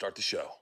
Start the show.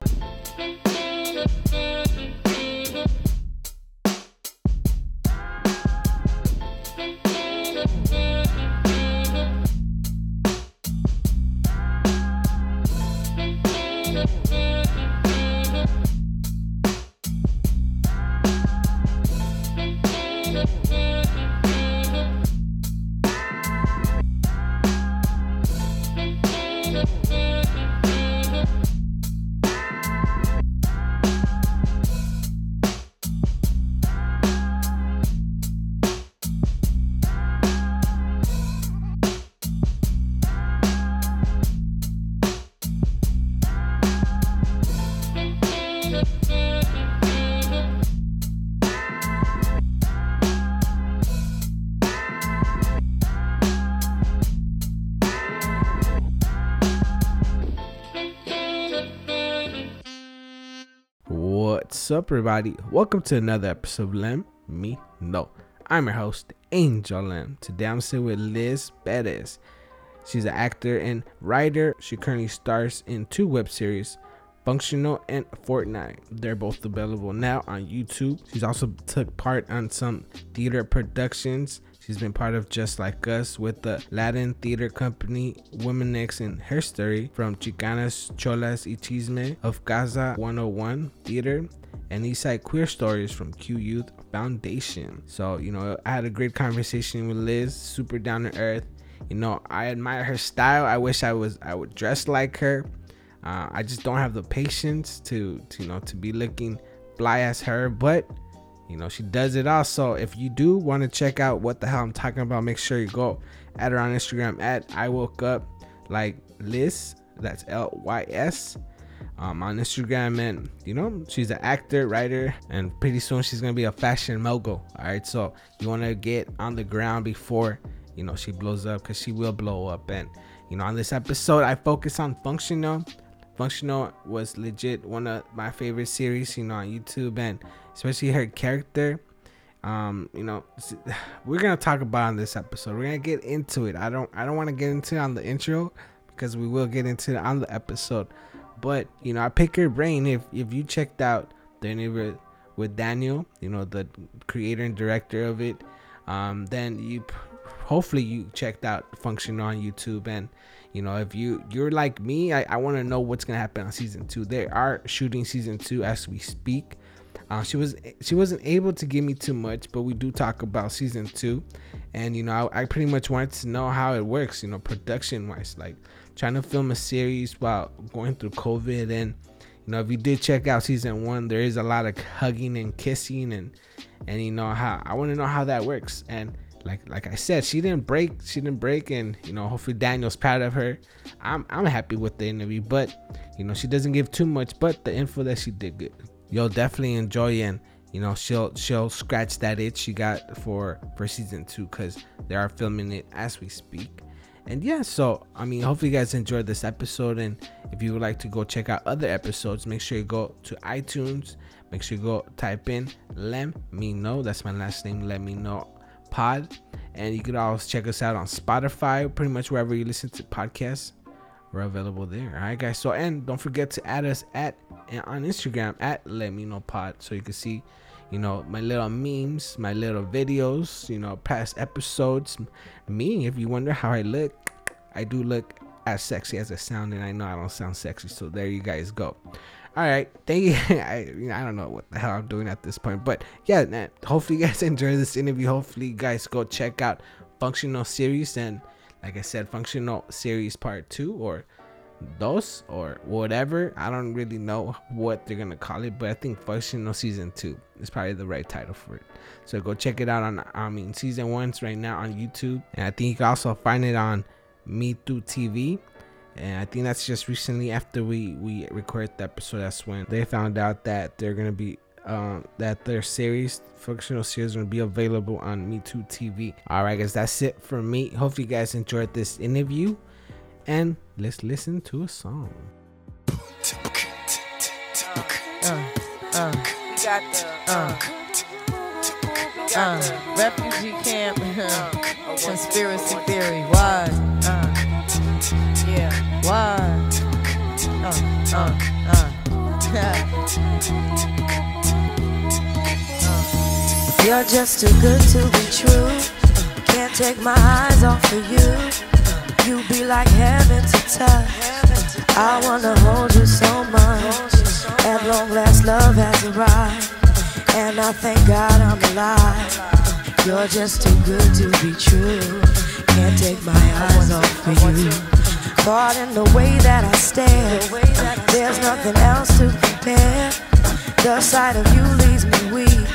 What's up, everybody? Welcome to another episode of Lem Me No. I'm your host, Angel Lem. Today I'm sitting with Liz Perez. She's an actor and writer. She currently stars in two web series, Functional and Fortnite. They're both available now on YouTube. She's also took part on some theater productions. She's been part of Just Like Us with the Latin theater company Women Next in Her Story from Chicanas Cholas y Chisme of Casa 101 Theater and Eastside Queer Stories from Q Youth Foundation. So, you know, I had a great conversation with Liz, super down to earth. You know, I admire her style. I wish I was I would dress like her. Uh, I just don't have the patience to, to you know to be looking fly as her, but you know she does it all so if you do want to check out what the hell i'm talking about make sure you go at her on instagram at i woke up like liz that's l-y-s um, on instagram and you know she's an actor writer and pretty soon she's gonna be a fashion mogul all right so you want to get on the ground before you know she blows up because she will blow up and you know on this episode i focus on functional Functional was legit one of my favorite series, you know, on YouTube, and especially her character. Um, you know, we're gonna talk about on this episode. We're gonna get into it. I don't, I don't want to get into it on the intro because we will get into it on the episode. But you know, I pick your brain. If if you checked out the interview with Daniel, you know, the creator and director of it. Um, then you hopefully you checked out Function on YouTube. And you know if you you're like me i, I want to know what's gonna happen on season two. They are shooting season two as we speak. Uh, she was she wasn't able to give me too much but we do talk about season two. And you know I, I pretty much wanted to know how it works you know production wise like trying to film a series while going through covid and you know if you did check out season one there is a lot of hugging and kissing and and you know how i want to know how that works and like like I said, she didn't break. She didn't break, and you know, hopefully Daniel's proud of her. I'm I'm happy with the interview, but you know, she doesn't give too much. But the info that she did good, you'll definitely enjoy, and you know, she'll she'll scratch that itch she got for for season two because they are filming it as we speak. And yeah, so I mean, hopefully you guys enjoyed this episode, and if you would like to go check out other episodes, make sure you go to iTunes. Make sure you go type in "Let Me Know." That's my last name. Let me know pod and you could always check us out on spotify pretty much wherever you listen to podcasts we're available there all right guys so and don't forget to add us at on instagram at let me know pod so you can see you know my little memes my little videos you know past episodes. Me if you wonder how i look i do look as sexy as i sound and i know i don't sound sexy so there you guys go. All right thank you. I, you know, I don't know what the hell i'm doing at this point but yeah man, hopefully you guys enjoy this interview. Hopefully you guys go check out functional series and like i said functional series part two or dos or whatever i don't really know what they're gonna call it but i think functional season two is probably the right title for it so go check it out on i mean season one's right now on youtube and i think you can also find it on me too tv and I think that's just recently after we we recorded the episode. That's when they found out that they're gonna be um, that their series, functional series, will be available on Me Too TV. All right, guys, that's it for me. Hopefully, you guys enjoyed this interview, and let's listen to a song. Uh, uh, uh, uh, refugee camp, conspiracy theory. Why? yeah. Why? You're just too good to be true. Can't take my eyes off of you. You be like heaven to touch. I wanna hold you so much. At long last, love has arrived. And I thank God I'm alive. You're just too good to be true. Can't take my eyes off of you. Caught in the way that I stare. There's nothing else to compare. The sight of you leaves me weak.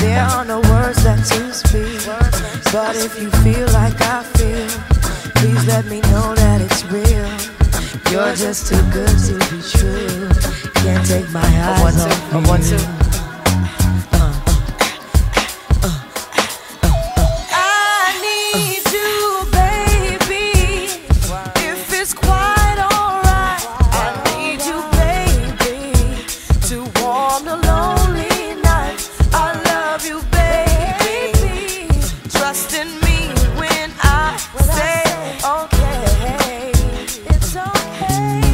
There are no words left to speak. But if you feel like I feel, please let me know that it's real. You're just too good to be true. Can't take my eyes off of you. Okay.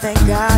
Thank God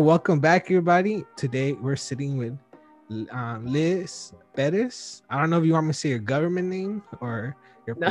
Welcome back, everybody. Today we're sitting with um, Liz Bettis. I don't know if you want me to say your government name or your No,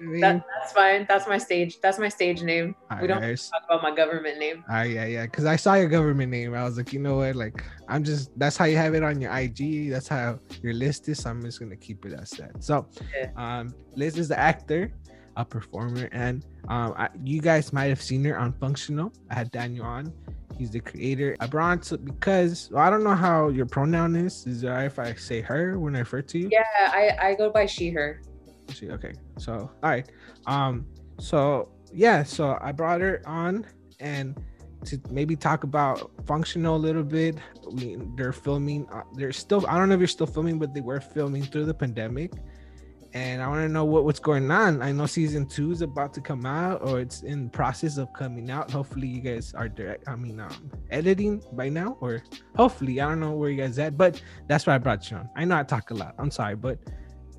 name. That, that's fine. That's my stage. That's my stage name. All we don't right, talk about my government name. Ah, yeah, yeah. Because I saw your government name. I was like, you know what? Like, I'm just, that's how you have it on your IG. That's how your list is. So I'm just going to keep it as that. So, Yeah. um, Liz is the actor, a performer, and um, I, you guys might have seen her on Functional. I had Daniel on. He's the creator. I brought because well, I don't know how your pronoun is. Is it right if I say her when I refer to you? Yeah, I, I go by she her. She okay. So all right. Um. So yeah. So I brought her on and to maybe talk about functional a little bit. We they're filming. Uh, they're still. I don't know if you're still filming, but they were filming through the pandemic. And I want to know what what's going on. I know season two is about to come out, or it's in process of coming out. Hopefully, you guys are direct. I mean, um, editing by now, or hopefully, I don't know where you guys at, but that's why I brought you on. I know I talk a lot. I'm sorry, but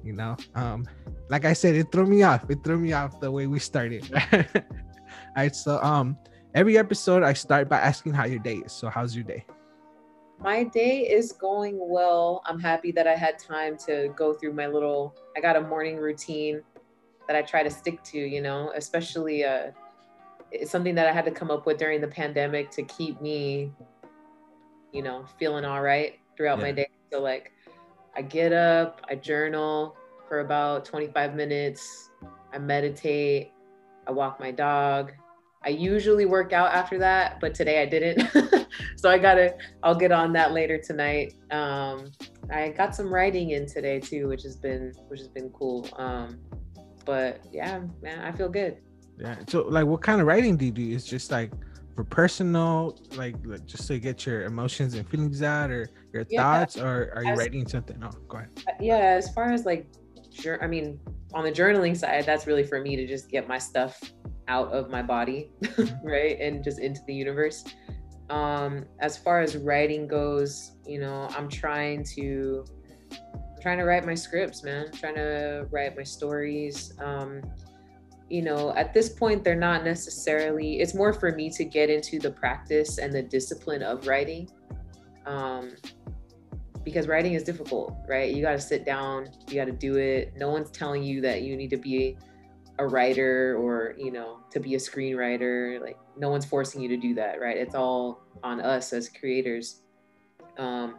you know, um, like I said, it threw me off. It threw me off the way we started. All right, so um, every episode I start by asking how your day is. So how's your day? My day is going well. I'm happy that I had time to go through my little. I got a morning routine that I try to stick to. You know, especially uh, it's something that I had to come up with during the pandemic to keep me, you know, feeling all right throughout my day. So like I get up, I journal for about 25 minutes, I meditate, I walk my dog. I usually work out after that, but today I didn't. so I gotta, I'll get on that later tonight. Um, I got some writing in today too, which has been, which has been cool. Um, but yeah, man, I feel good. Yeah. So like, what kind of writing do you do? It's just like for personal, like, like just to get your emotions and feelings out, or your yeah, thoughts, or are you as, writing something? No, go ahead. Yeah, as far as like, sure. I mean, on the journaling side, that's really for me to just get my stuff out of my body, right, and just into the universe. Um, as far as writing goes, you know, I'm trying to I'm trying to write my scripts, man. I'm trying to write my stories. Um, you know, at this point, they're not necessarily, it's more for me to get into the practice and the discipline of writing. Um, because writing is difficult, right? You got to sit down, you got to do it. No one's telling you that you need to be a writer or, you know, to be a screenwriter. Like, no one's forcing you to do that, right? It's all on us as creators. Um,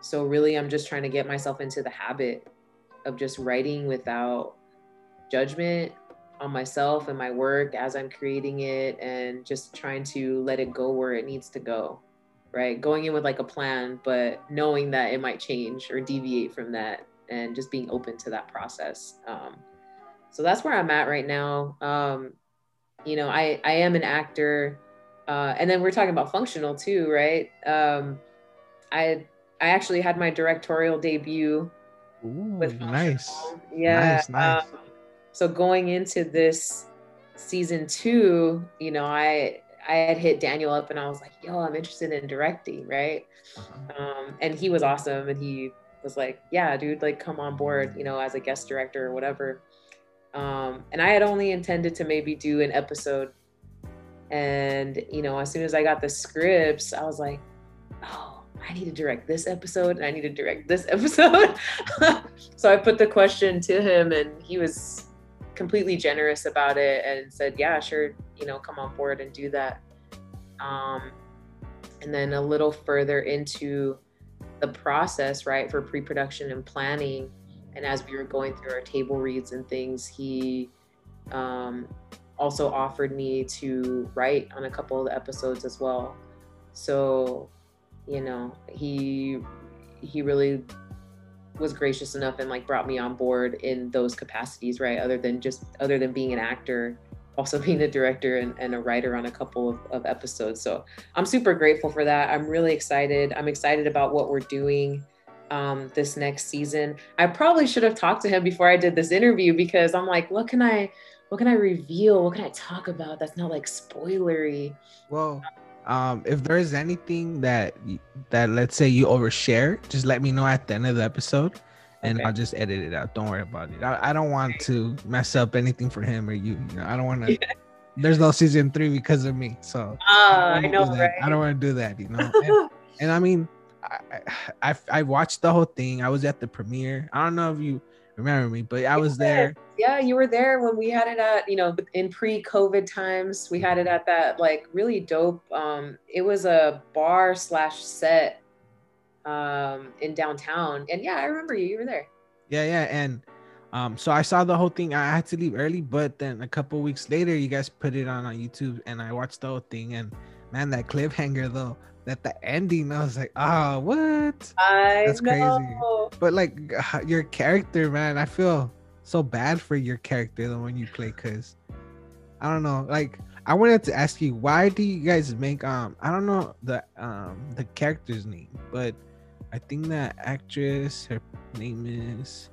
so, really, I'm just trying to get myself into the habit of just writing without judgment on myself and my work as I'm creating it and just trying to let it go where it needs to go. Right. Going in with like a plan, but knowing that it might change or deviate from that and just being open to that process. Um, so that's where I'm at right now. Um, you know, I, I am an actor. Uh, and then we're talking about functional too, right? Um, I I actually had my directorial debut Ooh, with nice. Yeah. Nice, nice. Um, so going into this season two, you know, I I had hit Daniel up and I was like, yo, I'm interested in directing, right? Uh-huh. Um, and he was awesome and he was like, yeah, dude, like come on board, you know, as a guest director or whatever. Um, and I had only intended to maybe do an episode. And, you know, as soon as I got the scripts, I was like, oh, I need to direct this episode and I need to direct this episode. so I put the question to him and he was completely generous about it and said, yeah, sure, you know, come on board and do that. Um, and then a little further into the process, right, for pre production and planning. And as we were going through our table reads and things, he um, also offered me to write on a couple of the episodes as well. So, you know, he he really was gracious enough and like brought me on board in those capacities, right? Other than just other than being an actor, also being a director and, and a writer on a couple of, of episodes. So I'm super grateful for that. I'm really excited. I'm excited about what we're doing um, this next season. I probably should have talked to him before I did this interview because I'm like, what can I what can I reveal? What can I talk about that's not like spoilery? Well, um if there's anything that that let's say you overshare just let me know at the end of the episode and okay. i'll just edit it out don't worry about it i, I don't want to mess up anything for him or you, you know i don't want to yeah. there's no season three because of me so uh, i, I know right? i don't want to do that you know and, and i mean I, I i watched the whole thing i was at the premiere i don't know if you remember me, but I was there. Yeah, you were there when we had it at, you know, in pre-COVID times. We had it at that like really dope. Um, it was a bar slash set um in downtown. And yeah, I remember you. You were there. Yeah, yeah. And um, so I saw the whole thing. I had to leave early, but then a couple weeks later, you guys put it on on YouTube, and I watched the whole thing. And man, that cliffhanger though, that the ending, I was like, ah, oh, what? I That's know. crazy. But like your character, man, I feel so bad for your character though when you play, cause I don't know, like I wanted to ask you, why do you guys make um I don't know the um the character's name, but I think that actress, her name is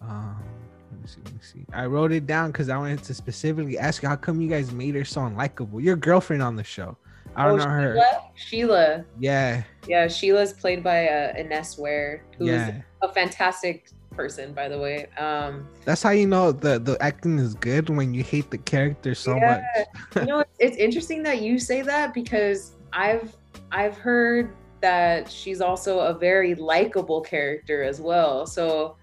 um let me see, let me see. I wrote it down because I wanted to specifically ask you how come you guys made her so unlikable? Your girlfriend on the show. I don't oh, know her. Sheila. Yeah. Yeah, Sheila's played by uh, Innes Ware, who's yeah. a fantastic person, by the way. Um, That's how you know the the acting is good when you hate the character so yeah. much. you know, it's, it's interesting that you say that because I've I've heard that she's also a very likable character as well. So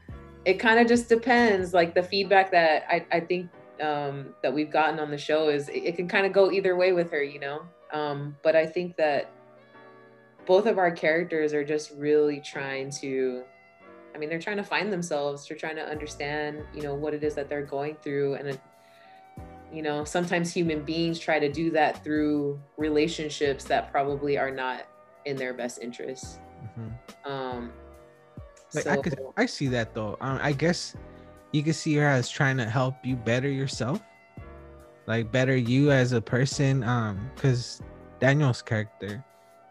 it kind of just depends. Like the feedback that I, I think um, that we've gotten on the show is it, it can kind of go either way with her, you know. Um, but I think that both of our characters are just really trying to I mean, they're trying to find themselves. They're trying to understand, you know, what it is that they're going through. And, you know, sometimes human beings try to do that through relationships that probably are not in their best interests. Mm-hmm. Um, like so, I could, I see that though. Um, I guess you could see her as trying to help you better yourself, like better you as a person. Um, because Daniel's character,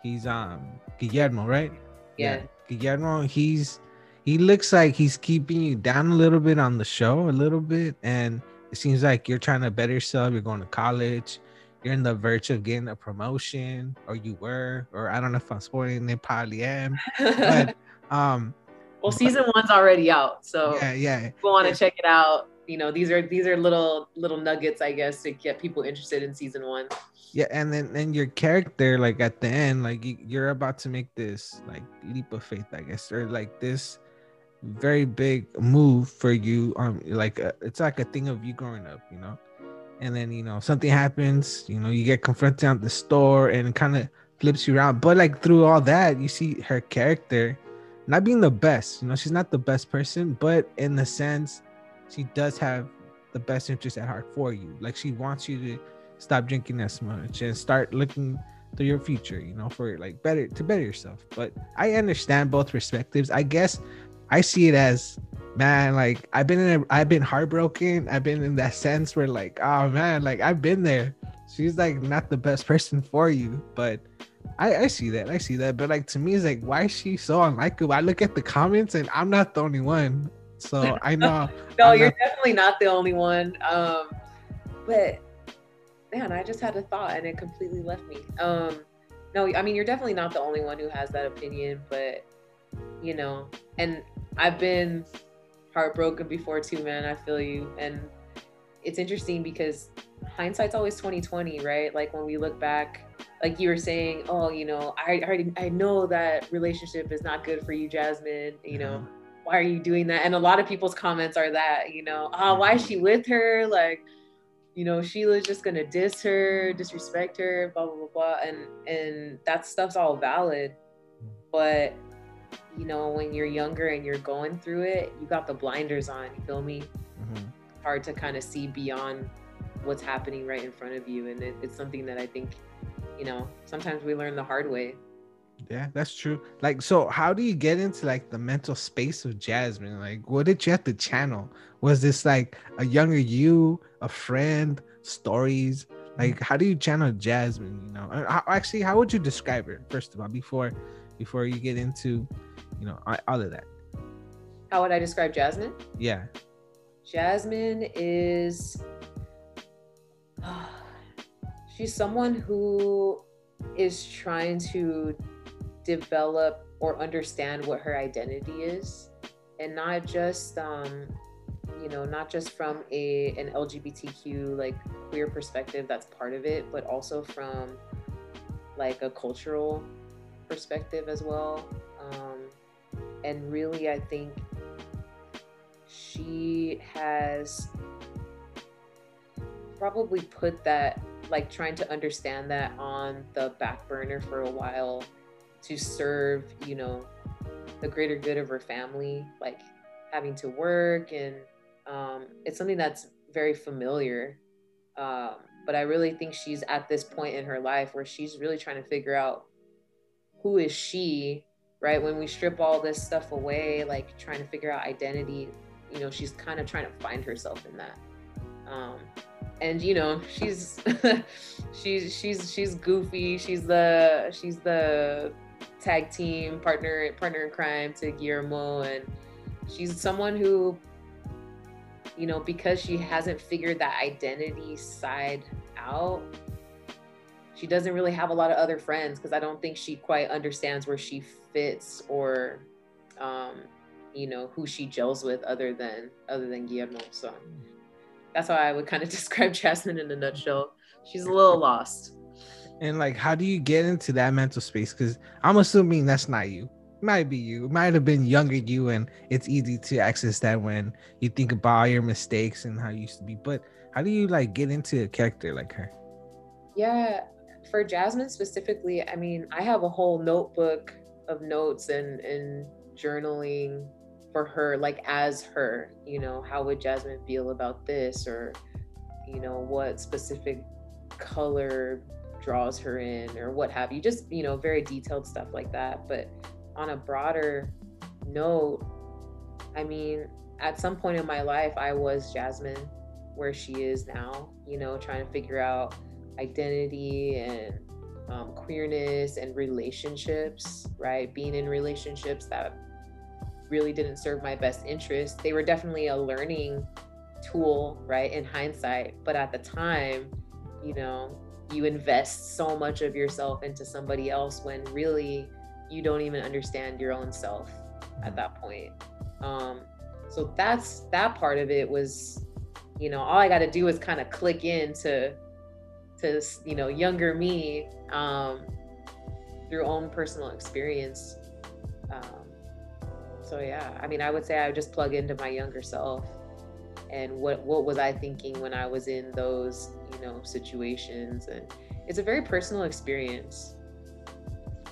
he's um Guillermo, right? Yeah. yeah. Guillermo, he's he looks like he's keeping you down a little bit on the show, a little bit, and it seems like you're trying to better yourself. You're going to college. You're in the verge of getting a promotion, or you were, or I don't know if I'm spoiling it. Probably am, but um. Well, season but, one's already out, so yeah, yeah. Go on and check it out. You know, these are these are little little nuggets, I guess, to get people interested in season one. Yeah, and then then your character, like at the end, like you're about to make this like leap of faith, I guess, or like this very big move for you um like a, uh, it's like a thing of you growing up you know and then you know something happens you know you get confronted at the store and kind of flips you around but like through all that you see her character not being the best you know she's not the best person but in the sense she does have the best interest at heart for you like she wants you to stop drinking as much and start looking to your future you know for like better to better yourself but i understand both perspectives i guess I see it as man, like I've been in, a, I've been heartbroken. I've been in that sense where like, oh man, like I've been there. She's like not the best person for you, but I, I see that. I see that. But like to me, it's like, why is she so unlikable? I look at the comments and I'm not the only one. So I know. no, I'm you're not... definitely not the only one. Um, but man, I just had a thought and it completely left me. Um, no, I mean you're definitely not the only one who has that opinion, but you know, and I've been heartbroken before too, man. I feel you. And it's interesting because hindsight's always 2020, right? Like when we look back, like you were saying, oh, you know, I already I know that relationship is not good for you, Jasmine. You know, mm-hmm. Why are you doing that? And a lot of people's comments are that, you know, oh, why is she mm-hmm. with her? Like, you know, Sheila's just gonna diss her, disrespect her, blah blah blah blah. And and that stuff's all valid. Mm-hmm. But you know, when you're younger and you're going through it, you got the blinders on. You feel me? Mm-hmm. Hard to kind of see beyond what's happening right in front of you, and it, it's something that I think, you know, sometimes we learn the hard way. Yeah, that's true. Like, so how do you get into like the mental space of Jasmine? Like, what did you have to channel? Was this like a younger you, a friend, stories? Like, how do you channel Jasmine? You know, how, actually, how would you describe her first of all before before you get into you know, all of that. How would I describe Jasmine? Yeah. Jasmine is uh, she's someone who is trying to develop or understand what her identity is. And not just um you know not just from a an lgbtq like queer perspective that's part of it but also from like a cultural perspective as well. Um and really i think she has probably put that like trying to understand that on the back burner for a while to serve you know the greater good of her family like having to work and um, it's something that's very familiar um, but i really think she's at this point in her life where she's really trying to figure out who is she right? When we strip all this stuff away, like trying to figure out identity, you know, she's kind of trying to find herself in that. Um, and you know, she's she's she's she's goofy. She's the she's the tag team partner partner in crime to Guillermo, and she's someone who, you know, because she hasn't figured that identity side out, she doesn't really have a lot of other friends because I don't think she quite understands where she fits or um, you know who she gels with other than other than Guillermo. So that's how I would kind of describe Jasmine in a nutshell. She's a little lost. And like, how do you get into that mental space? Because I'm assuming that's not you. It might be you. It might have been younger you, and it's easy to access that when you think about your mistakes and how you used to be. But how do you like get into a character like her? Yeah, for Jasmine specifically, I mean, I have a whole notebook of notes and and journaling for her, like as her. You know, how would Jasmine feel about this, or you know, what specific color draws her in, or what have you. Just you know, very detailed stuff like that. But on a broader note, I mean, at some point in my life, I was Jasmine, where she is now. You know, trying to figure out identity and um, queerness and relationships, right? Being in relationships that really didn't serve my best interest. They were definitely a learning tool, right? In hindsight. But at the time, you know, you invest so much of yourself into somebody else when really you don't even understand your own self at that point. Um, so that's that part of it was, you know, all I got to do is kind of click into to you know younger me um, through own personal experience. Um, so yeah, I mean, I would say I would just plug into my younger self and what what was I thinking when I was in those you know situations, and it's a very personal experience.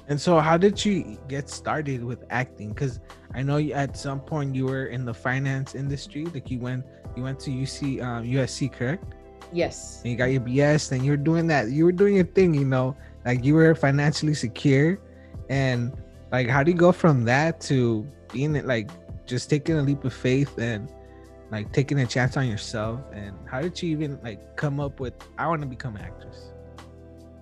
And so, how did you get started with acting? Because I know you, at some point you were in the finance industry. Like you went, you went to UC, um, USC, correct? Yes. And you got your BS, and you were doing that. You were doing your thing, you know, like you were financially secure. And like, how do you go from that to being like just taking a leap of faith and like taking a chance on yourself? And how did you even like come up with, I want to become an actress?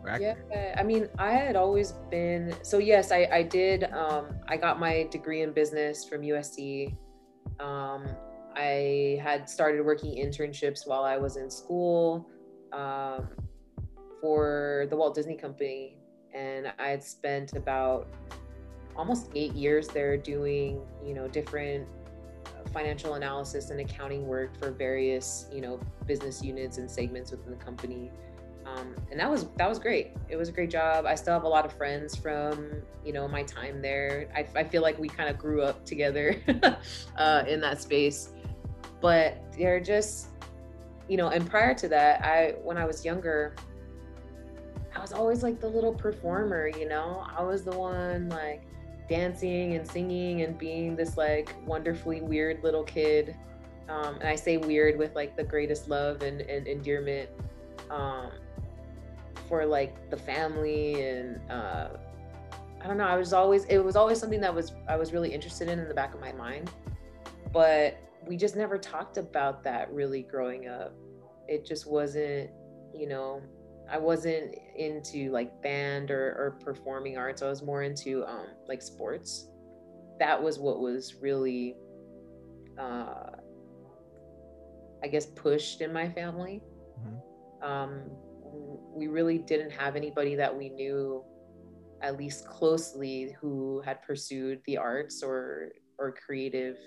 Right? Yeah, I mean, I had always been so. Yes, I I did. Um, I got my degree in business from USC. Um, I had started working internships while I was in school um, for the Walt Disney Company. And I had spent about almost eight years there doing, you know, different financial analysis and accounting work for various, you know, business units and segments within the company. Um, and that was that was great. It was a great job. I still have a lot of friends from you know my time there. I, I feel like we kind of grew up together uh, in that space but they're just you know and prior to that i when i was younger i was always like the little performer you know i was the one like dancing and singing and being this like wonderfully weird little kid um, and i say weird with like the greatest love and, and endearment um, for like the family and uh, i don't know i was always it was always something that was i was really interested in in the back of my mind but we just never talked about that really growing up. It just wasn't, you know, I wasn't into like band or, or performing arts. I was more into um, like sports. That was what was really, uh, I guess, pushed in my family. Mm-hmm. Um, we really didn't have anybody that we knew, at least closely, who had pursued the arts or or creative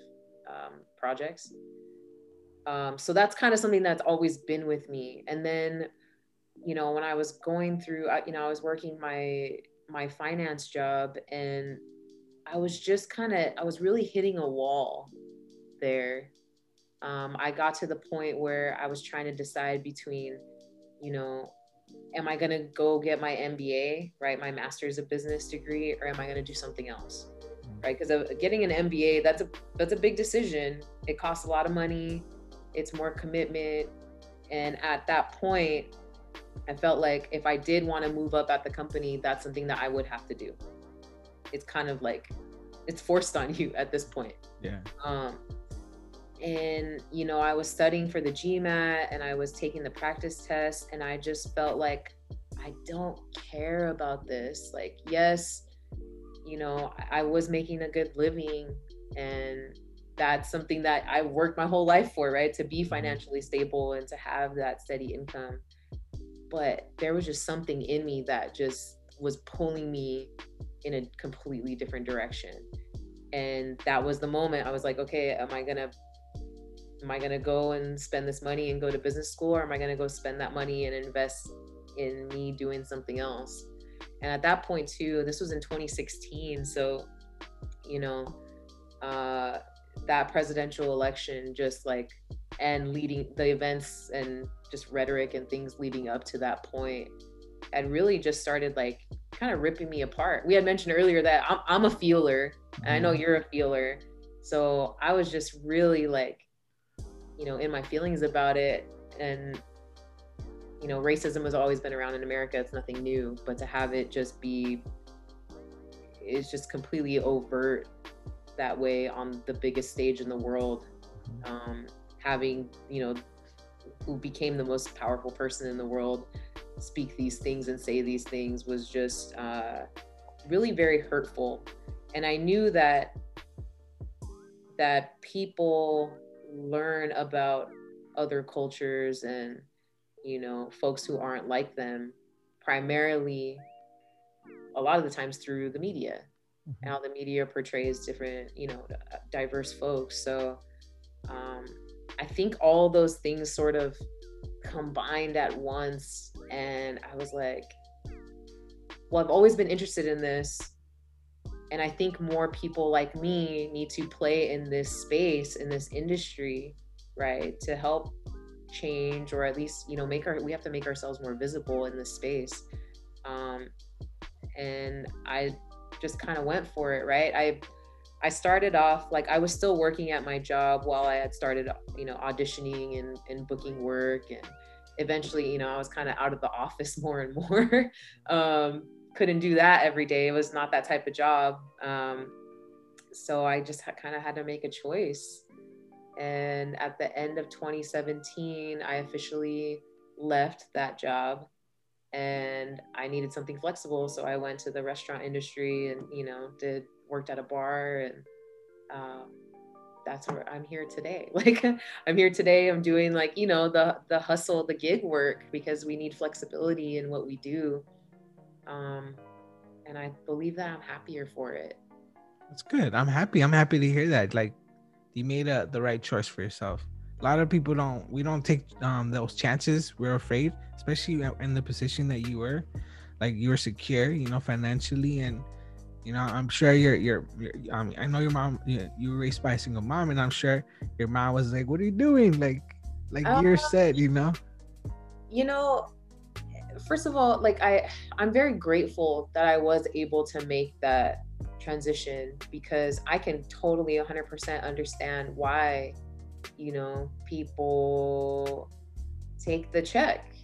um, projects. Um, so that's kind of something that's always been with me. And then, you know, when I was going through, you know, I was working my my finance job, and I was just kind of, I was really hitting a wall there. Um, I got to the point where I was trying to decide between, you know, am I going to go get my MBA, right, my master's of business degree, or am I going to do something else? right? Because getting an MBA, that's a that's a big decision. It costs a lot of money. It's more commitment, and at that point, I felt like if I did want to move up at the company, that's something that I would have to do. It's kind of like it's forced on you at this point. Yeah. Um, and you know, I was studying for the GMAT and I was taking the practice test, and I just felt like I don't care about this. Like, yes, you know, I was making a good living and that's something that I worked my whole life for, right? To be mm-hmm. financially stable and to have that steady income. But there was just something in me that just was pulling me in a completely different direction. And that was the moment I was like, okay, am I to am I to go and spend this money and go to business school or am I to go spend that money and invest in me doing something else? And at that point, too, this was in 2016. So, you know, uh, that presidential election just like, and leading the events and just rhetoric and things leading up to that point had really just started like kind of ripping me apart. We had mentioned earlier that I'm, I'm a feeler, and I know Mhm. you're a feeler. So I was just really like, you know, in my feelings about it. And, you know, racism has always been around in America. It's nothing new, but to have it just be, it's just completely overt that way on the biggest stage in the world. Um, having, you know, who became the most powerful person in the world speak these things and say these things was just uh, really very hurtful. And I knew that that people learn about other cultures and you know folks who aren't like them primarily a lot of the times through the media. And how the media portrays different you know diverse folks. So um, i think all those things sort of combined at once and i was like well i've always been interested in this and i think more people like me need to play in this space in this industry right to help change or at least you know make our we have to make ourselves more visible in this space. Um and i just kind of went for it right? I i started off like i was still working at my job while i had started you know auditioning and, and booking work and eventually you know i was kind of out of the office more and more. Um couldn't do that every day it was not that type of job. Um so i just kind of had to make a choice. And at the end of 2017 i officially left that job and i needed something flexible so i went to the restaurant industry and you know did worked at a bar and um, that's where i'm here today like i'm here today i'm doing like you know the the hustle the gig work because we need flexibility in what we do um, and i believe that i'm happier for it That's good. I'm happy. I'm happy to hear that. Like you made a, the right choice for yourself. A lot of people don't. We don't take um, those chances. We're afraid, especially in the position that you were. Like you were secure, you know, financially, and you know, I'm sure your your, your um, I know your mom. You, you were raised by a single mom, and I'm sure your mom was like, "What are you doing?" Like, like Uh, you're said, you know. you know first of all like i i'm very grateful that i was able to make that transition because i can totally 100% understand why you know people take the check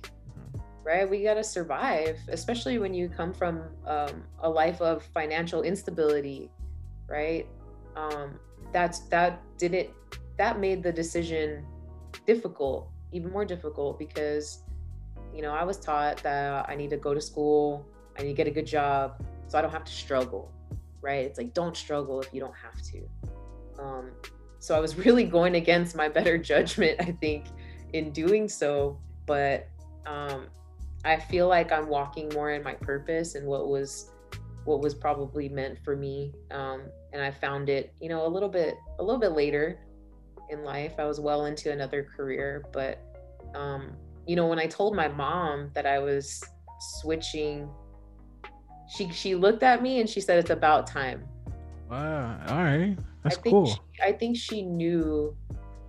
right? We got to survive especially when you come from um, a life of financial instability right? Um, that's that did it that made the decision difficult even more difficult because you know i was taught that i need to go to school i need to get a good job so i don't have to struggle right? It's like don't struggle if you don't have to. Um, so i was really going against my better judgment i think in doing so but um, i feel like i'm walking more in my purpose and what was what was probably meant for me um, and i found it you know a little bit a little bit later in life i was well into another career but um, you know when i told my mom that i was switching she she looked at me and she said it's about time Wow. All right. That's I think cool. She, I think she knew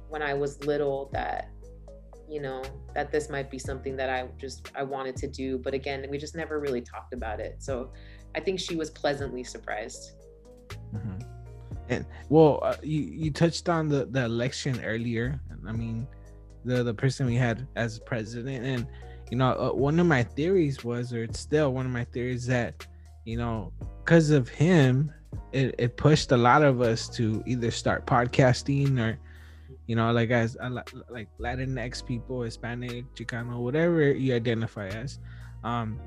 when I was little that you know that this might be something that I just I wanted to do, but again, we just never really talked about it. So I think she was pleasantly surprised. Mhm. And well, uh, you you touched on the the election earlier. I mean, the the person we had as president, and you know, uh, one of my theories was, or it's still one of my theories that, you know, because of him, it it pushed a lot of us to either start podcasting or, you know, like as like Latinx people, Hispanic, Chicano, whatever you identify as, um,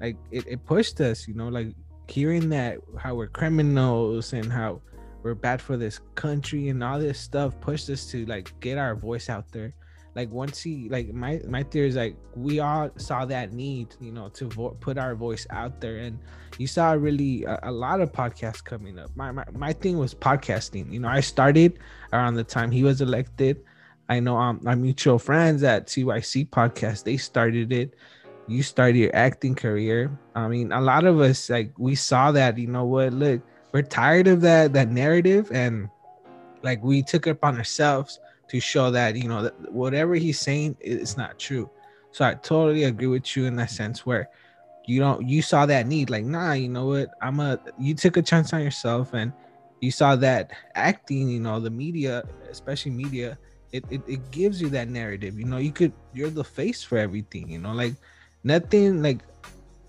like it, it pushed us, you know, like hearing that how we're criminals and how we're bad for this country and all this stuff pushed us to like get our voice out there like once he like my my theory is like we all saw that need you know to vo- put our voice out there. And you saw really a, a lot of podcasts coming up. My, my my thing was podcasting. You know i started around the time he was elected. I know um my mutual friends at tyc podcast they started it. You started your acting career. I mean a lot of us like we saw that you know what look we're tired of that that narrative. And like we took it upon ourselves to show that you know that whatever he's saying it's not true. So i totally agree with you in that sense where you don't you saw that need like nah you know what? I'm a you took a chance on yourself and you saw that acting you know the media especially media it, it, it gives you that narrative. You know you could you're the face for everything you know like nothing like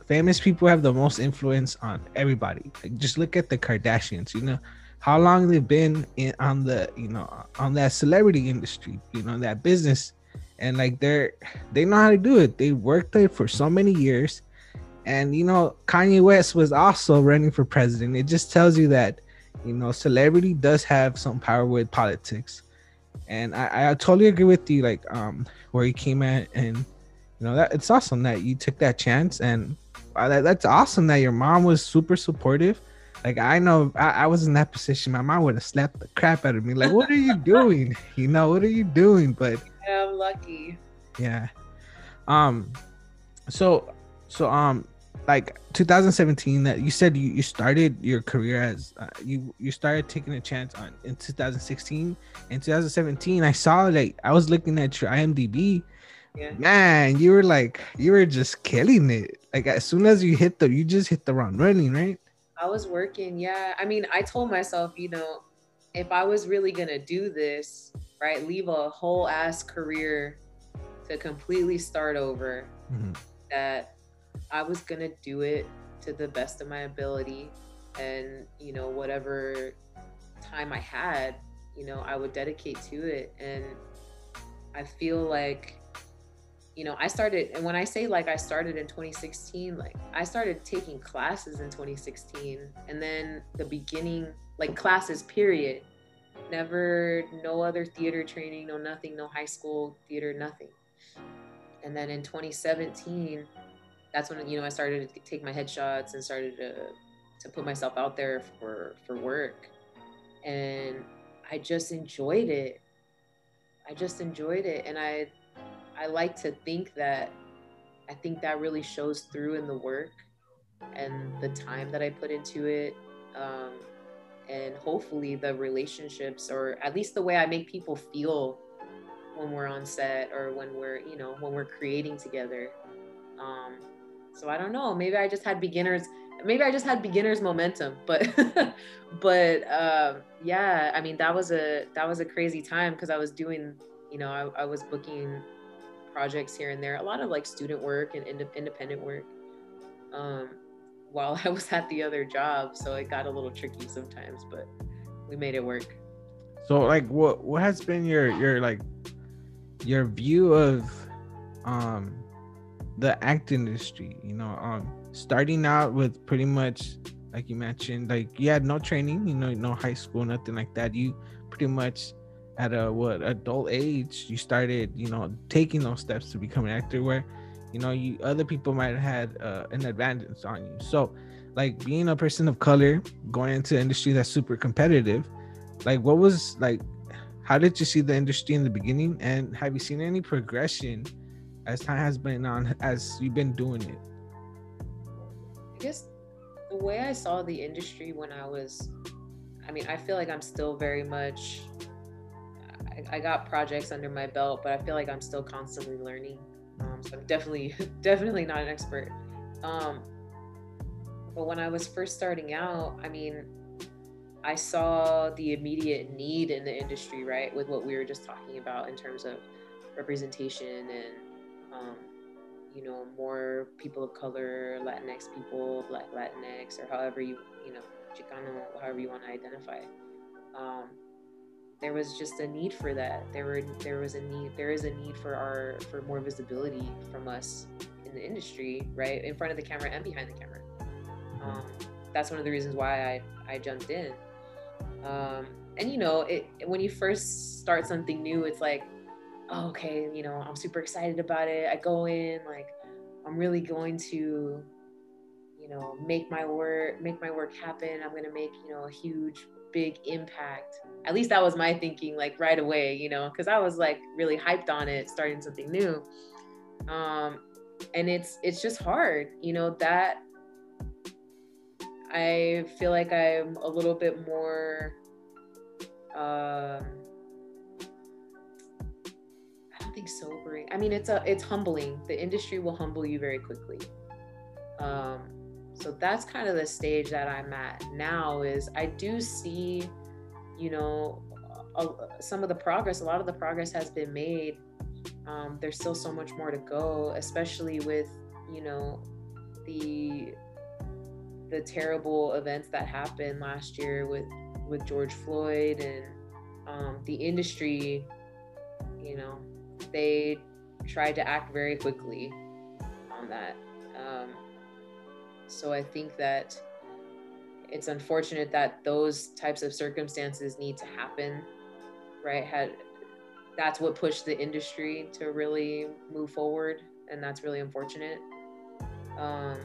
famous people have the most influence on everybody. Like just look at the kardashians you know how long they've been in on the you know on that celebrity industry you know that business. And like they're they know how to do it. They worked it for so many years. And you know kanye west was also running for president. It just tells you that you know celebrity does have some power with politics. And i, I totally agree with you like um where he came at. And you know that it's awesome that you took that chance. And uh, that, that's awesome that your mom was super supportive like I know I, I was in that position, my mom would have slapped the crap out of me. Like, what are you doing? you know, what are you doing? But yeah, I'm lucky. Yeah. Um. So, so um, like 2017, that you said you, you started your career as uh, you you started taking a chance on in 2016. In 2017, I saw like I was looking at your IMDb. Yeah. Man, you were like you were just killing it. Like as soon as you hit the, you just hit the run running, right? I was working. Yeah. I mean, I told myself, you know, if I was really going to do this, right, leave a whole ass career to completely start over, mm-hmm. that I was going to do it to the best of my ability. And, you know, whatever time I had, you know, I would dedicate to it. And I feel like you know, I started, and when I say like I started in 2016, like I started taking classes in 2016, and then the beginning, like classes, period. Never, no other theater training, no nothing, no high school theater, nothing. And then in 2017, that's when you know I started to take my headshots and started to to put myself out there for for work, and I just enjoyed it. I just enjoyed it, and I I like to think that I think that really shows through in the work and the time that I put into it. Um, and hopefully the relationships or at least the way I make people feel when we're on set or when we're, you know, when we're creating together. Um, so I don't know, maybe I just had beginners, maybe I just had beginners momentum, but, but, um, yeah, I mean, that was a, that was a crazy time cause I was doing, you know, I, I was booking projects here and there, a lot of like student work and ind- independent work um, while I was at the other job. So it got a little tricky sometimes, but we made it work. So like what what has been your your like your view of um the act industry, you know, um starting out with pretty much like you mentioned, like you had no training, you know, no high school, nothing like that. You pretty much at a what adult age you started you know taking those steps to become an actor where you know you other people might have had uh, an advantage on you. So like being a person of color going into industry that's super competitive like what was like how did you see the industry in the beginning? And have you seen any progression as time has been on as you've been doing it? I guess the way i saw the industry when i was i mean i feel like i'm still very much I, got projects under my belt, but I feel like I'm still constantly learning. Um, so I'm definitely, definitely not an expert. Um, but when I was first starting out, I mean, I saw the immediate need in the industry, right? With what we were just talking about in terms of representation and, um, you know, more people of color, Latinx people, Black Latinx, or however you, you know, Chicano, however you want to identify. Um, there was just a need for that. There were there was a need there is a need for our for more visibility from us in the industry, right, in front of the camera and behind the camera. Um, that's one of the reasons why I I jumped in. Um, and you know, it when you first start something new, it's like, oh, okay, you know, I'm super excited about it. I go in like I'm really going to, you know, make my work make my work happen. I'm gonna make you know a huge big impact. At least that was my thinking, like right away, you know, because I was like really hyped on it, starting something new. Um, and it's it's just hard, you know, that I feel like I'm a little bit more um I don't think sobering. I mean it's a it's humbling. The industry will humble you very quickly. Um, so that's kind of the stage that I'm at now. Is I do see, you know, a, some of the progress. A lot of the progress has been made. Um, there's still so much more to go, especially with you know the the terrible events that happened last year with with George Floyd and um, the industry. You know, they tried to act very quickly on that. Um, so I think that it's unfortunate that those types of circumstances need to happen, right? Had that's what pushed the industry to really move forward, and that's really unfortunate. Um,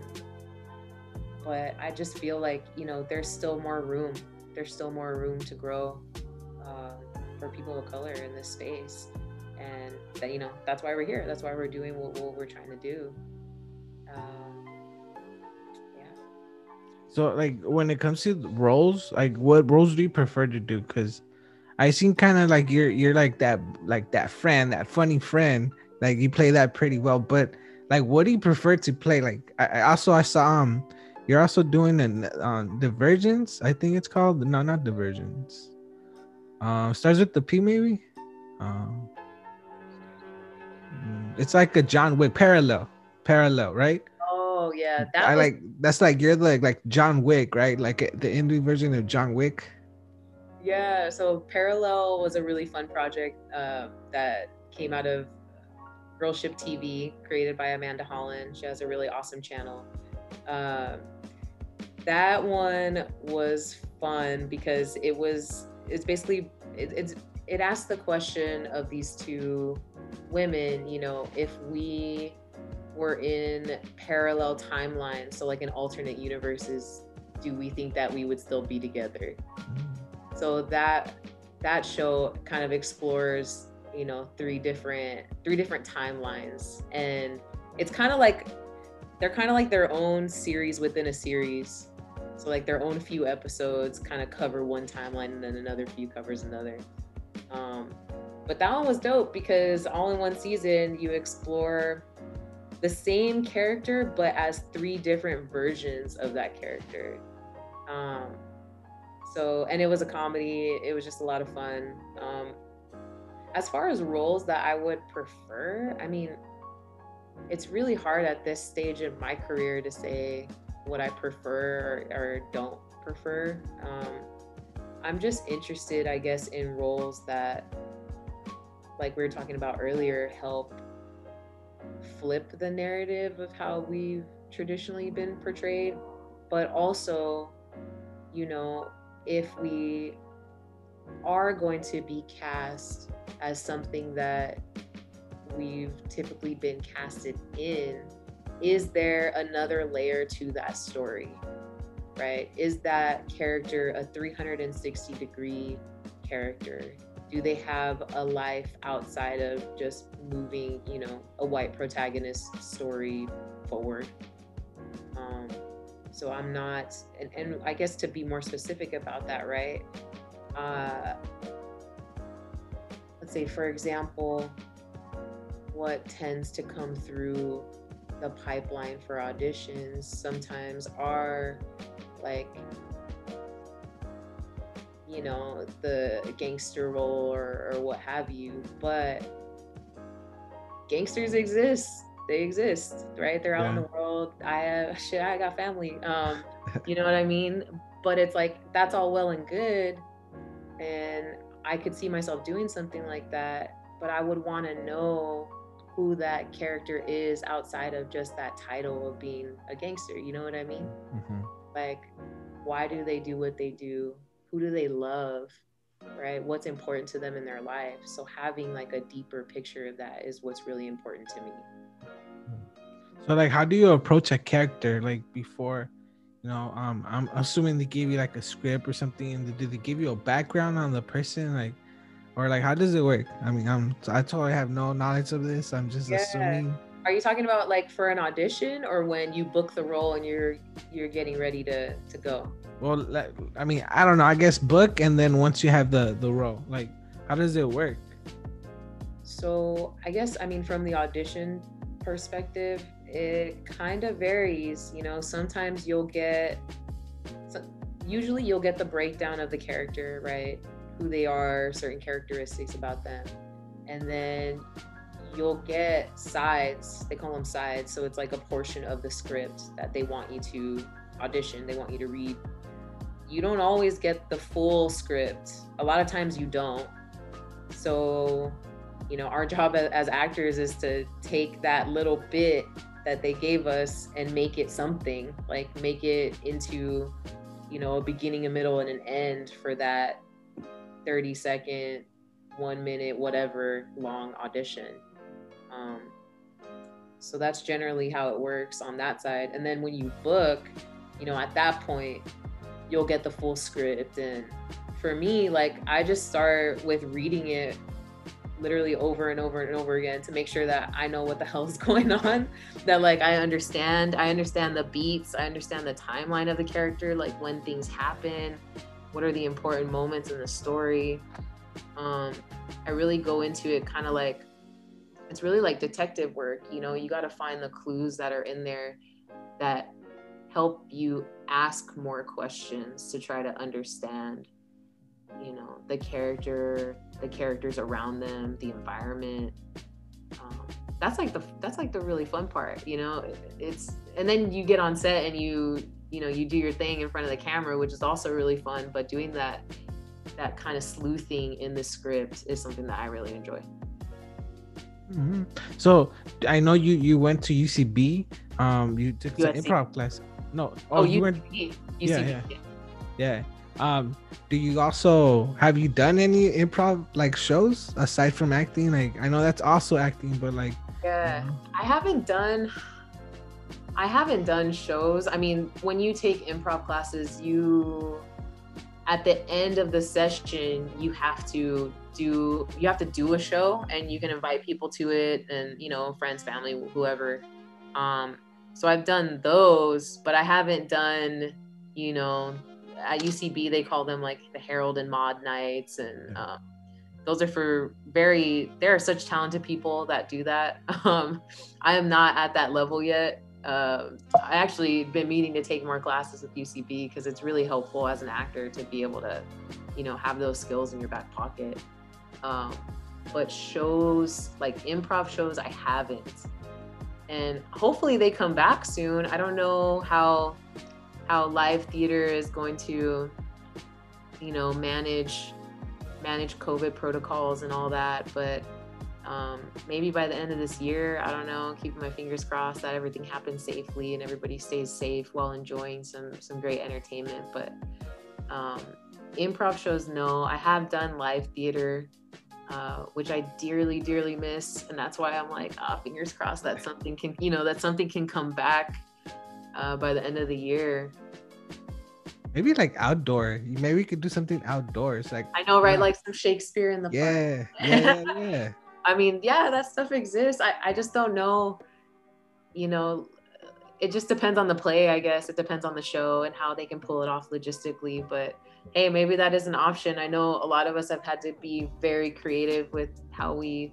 but I just feel like you know there's still more room. There's still more room to grow uh, for people of color in this space, and that you know that's why we're here. That's why we're doing what, what we're trying to do. Um. So like when it comes to roles, like what roles do you prefer to do? Because I seem kind of like you're you're like that like that friend, that funny friend. Like you play that pretty well, but like what do you prefer to play? Like I, I also I saw um you're also doing an um Divergence, I think it's called. No, not Divergence. Um starts with the P maybe. Um it's like a John Wick parallel. Parallel, right? Oh yeah, that I was, like that's like you're like like John Wick, right? Like uh, the indie version of John Wick. Yeah, so Parallel was a really fun project um, that came out of Girlship TV, created by Amanda Holland. She has a really awesome channel. Um, that one was fun because it was it's basically it, it's it asked the question of these two women, you know, if we were in parallel timelines, so like in alternate universes, do we think that we would still be together? so that that show kind of explores you know three different three different timelines and it's kind of like they're kind of like their own series within a series. So like their own few episodes kind of cover one timeline and then another few covers another. Um, but that one was dope because all in one season you explore the same character but as three different versions of that character. Um, so and it was a comedy. It was just a lot of fun. Um as far as roles that i would prefer i mean it's really hard at this stage of my career to say what i prefer or, or don't prefer. Um i'm just interested i guess in roles that like we were talking about earlier help flip the narrative of how we've traditionally been portrayed but also you know if we are going to be cast as something that we've typically been casted in, is there another layer to that story? Right? Is that character a 360 degree character? Do they have a life outside of just moving, you know, a white protagonist story forward? Um, so I'm not, and, and I guess to be more specific about that, right? Uh, let's say, for example, what tends to come through the pipeline for auditions sometimes are like you know the gangster role or, or what have you but gangsters exist they exist, right? They're out yeah. in the world. I have shit, I got family. Um, you know what I mean? But it's like that's all well and good. And I could see myself doing something like that, but I would want to know who that character is outside of just that title of being a gangster. You know what I mean? Mm-hmm. Like, why do they do what they do? Who do they love? Right? What's important to them in their life? So, having like a deeper picture of that is what's really important to me. So like how do you approach a character like before you know um I'm assuming they gave you like a script or something and did they give you a background on the person like or like how does it work? I mean I'm I totally have no knowledge of this. I'm just yeah. assuming are you talking about like for an audition or when you book the role and you're you're getting ready to to go well i mean i don't know i guess book and then once you have the the role like how does it work so i guess i mean from the audition perspective it kind of varies. You know, sometimes you'll get, usually you'll get the breakdown of the character, right? Who they are, certain characteristics about them. And then you'll get sides. They call them sides. So it's like a portion of the script that they want you to audition, they want you to read. You don't always get the full script. A lot of times you don't. So, you know, our job as actors is to take that little bit that they gave us and make it something, like make it into, you know, a beginning, a middle, and an end for that 30 second, one minute, whatever long audition. Um, so that's generally how it works on that side. And then when you book, you know, at that point, you'll get the full script. And for me, like, I just start with reading it literally over and over and over again to make sure that I know what the hell is going on. That, like, I understand. I understand the beats. I understand the timeline of the character, like, when things happen, what are the important moments in the story. Um, I really go into it kind of like, it's really like detective work. You know, you got to find the clues that are in there that help you ask more questions to try to understand you know the character the characters around them the environment. Um, that's like the that's like the really fun part you know? It's and then you get on set and you you know you do your thing in front of the camera which is also really fun but doing that that kind of sleuthing in the script is something that i really enjoy. Mm-hmm. so i know you you went to ucb um you took some improv class no. Oh, oh you were. Yeah, yeah, yeah. Um, do you also have you done any improv like shows aside from acting? Like I know that's also acting, but like. Yeah, you know. I haven't done. I haven't done shows. I mean, when you take improv classes, you at the end of the session you have to do you have to do a show and you can invite people to it and you know friends family whoever um so I've done those, but I haven't done, you know, at UCB they call them like the Harold and Maude nights, and um, those are for very. There are such talented people that do that. Um, I am not at that level yet. Uh, I actually been meaning to take more classes with UCB because it's really helpful as an actor to be able to, you know, have those skills in your back pocket. Um, but shows like improv shows, I haven't and hopefully they come back soon. I don't know how how live theater is going to you know manage manage COVID protocols and all that, but um, maybe by the end of this year, I don't know. Keeping my fingers crossed that everything happens safely and everybody stays safe while enjoying some some great entertainment. But um, improv shows, no. I have done live theater uh, which I dearly, dearly miss. And that's why I'm like, ah, oh, fingers crossed that something can, you know, that something can come back uh, by the end of the year. Maybe like outdoor. Maybe we could do something outdoors. Like I know, right? Like some Shakespeare in the yeah, yeah, yeah. I mean, yeah, that stuff exists. I, I just don't know, you know, it just depends on the play, I guess. It depends on the show and how they can pull it off logistically. But hey, maybe that is an option. I know a lot of us have had to be very creative with how we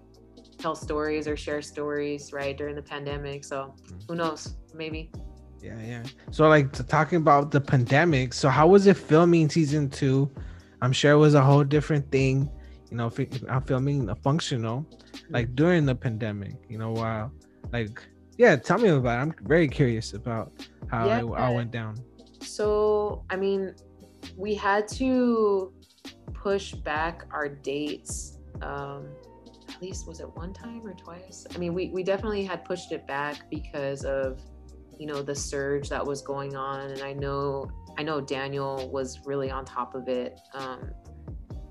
tell stories or share stories, right, during the pandemic. So who knows? Maybe. Yeah, yeah. So like talking about the pandemic, so how was it filming season two? I'm sure it was a whole different thing, you know, I'm filming a functional like mm-hmm. during the pandemic, you know, while like yeah, tell me about it. I'm very curious about how yeah. it all went down. So, I mean, we had to push back our dates. Um, at least was it one time or twice? I mean, we, we definitely had pushed it back because of, you know, the surge that was going on. And I know, I know Daniel was really on top of it. Um,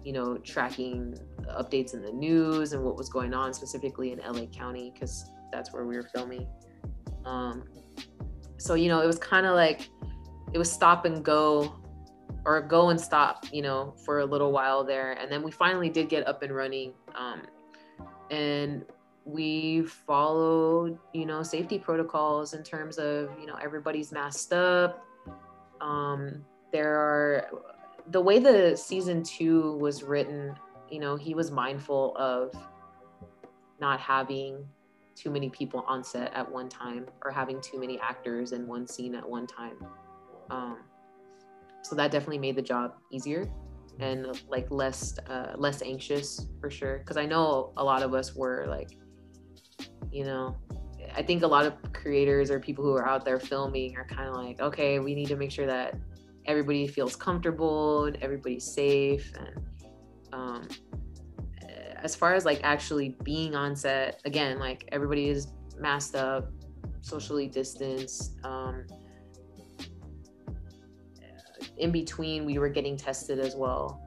you know, tracking updates in the news and what was going on specifically in LA County because that's where we were filming. Um, so you know, it was kind of like it was stop and go or go and stop, you know, for a little while there. And then we finally did get up and running. Um, and we followed, you know, safety protocols in terms of, you know, everybody's masked up. Um, there are the way the season two was written, you know, he was mindful of not having too many people on set at one time or having too many actors in one scene at one time. Um, so that definitely made the job easier and like less uh, less anxious for sure. Because I know a lot of us were like, you know, I think a lot of creators or people who are out there filming are kind of like, okay, we need to make sure that everybody feels comfortable and everybody's safe and um, as far as like actually being on set again like everybody is masked up socially distanced um, in between we were getting tested as well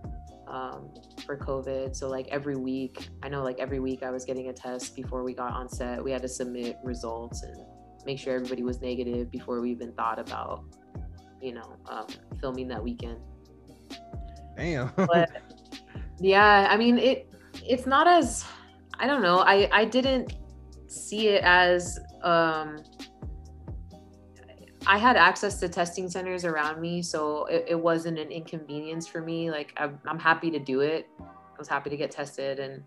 um, for covid so like every week i know like every week i was getting a test before we got on set we had to submit results and make sure everybody was negative before we even thought about you know um, filming that weekend Damn. but yeah i mean it it's not as I don't know. I I didn't see it as um I had access to testing centers around me, so it, it wasn't an inconvenience for me. Like I'm, I'm happy to do it. I was happy to get tested and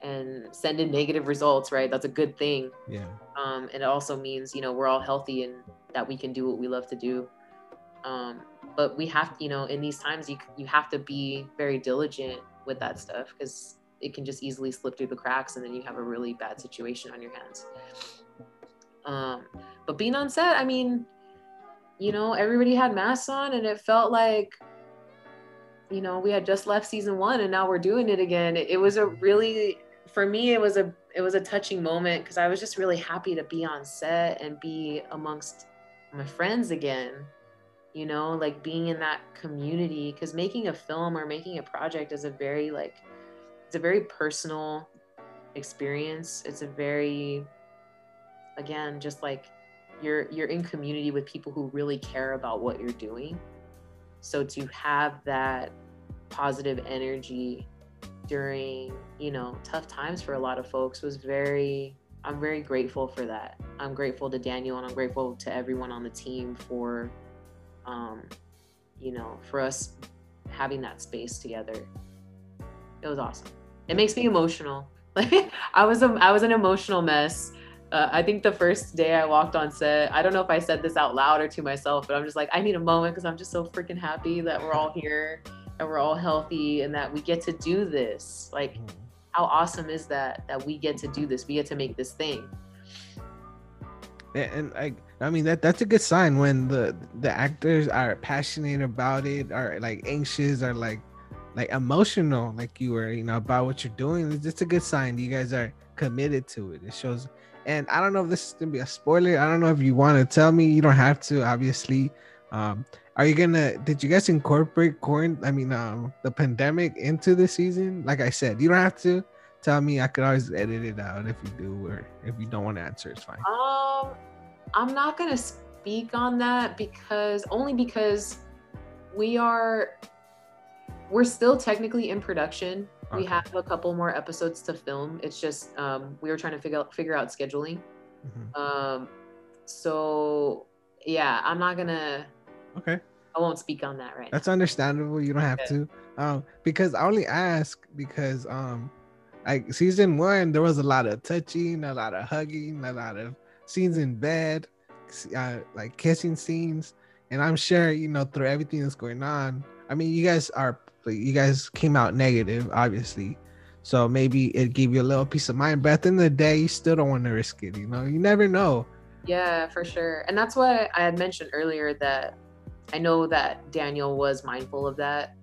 and send in negative results. Right, that's a good thing. Yeah. Um, and it also means you know we're all healthy and that we can do what we love to do. Um, but we have, you know, in these times, you you have to be very diligent with that stuff because it can just easily slip through the cracks and then you have a really bad situation on your hands. Um, but being on set, I mean, you know, everybody had masks on and it felt like, you know, we had just left season one and now we're doing it again. It, was a really, for me, it was a, it was a touching moment because I was just really happy to be on set and be amongst my friends again you know like being in that community because making a film or making a project is a very like it's a very personal experience. It's a very again, just like you're you're in community with people who really care about what you're doing. So to have that positive energy during, you know, tough times for a lot of folks was very I'm very grateful for that. I'm grateful to Daniel and I'm grateful to everyone on the team for um you know, for us having that space together. It was awesome it makes me emotional. Like I was a, I was an emotional mess. Uh, I think the first day I walked on set, I don't know if I said this out loud or to myself, but I'm just like, I need a moment because I'm just so freaking happy that we're all here and we're all healthy and that we get to do this. Like, mm-hmm. how awesome is that? That we get to do this. We get to make this thing. And I, I mean that that's a good sign when the the actors are passionate about it, are like anxious, are like like emotional like you were you know about what you're doing it's just a good sign you guys are committed to it it shows and i don't know if this is gonna be a spoiler. I don't know if you want to tell me. You don't have to obviously. Um are you gonna did you guys incorporate quarant i mean um the pandemic into the season? Like i said you don't have to tell me. I could always edit it out if you do or if you don't want to answer it's fine. Um i'm not gonna speak on that because only because we are we're still technically in production. Okay. We have a couple more episodes to film. It's just um, we were trying to figure out figure out scheduling. Mm-hmm. Um, so yeah, I'm not gonna. Okay. I won't speak on that right. That's now. understandable. You don't have okay. to. Um, because I only ask because um, like season one, there was a lot of touching, a lot of hugging, a lot of scenes in bed, uh, like kissing scenes, and I'm sure you know through everything that's going on. I mean, you guys are you guys came out negative, obviously. So maybe it gave you a little peace of mind. But at the end of the day, you still don't want to risk it. You know, you never know. Yeah, for sure. And that's why I had mentioned earlier that I know that Daniel was mindful of that.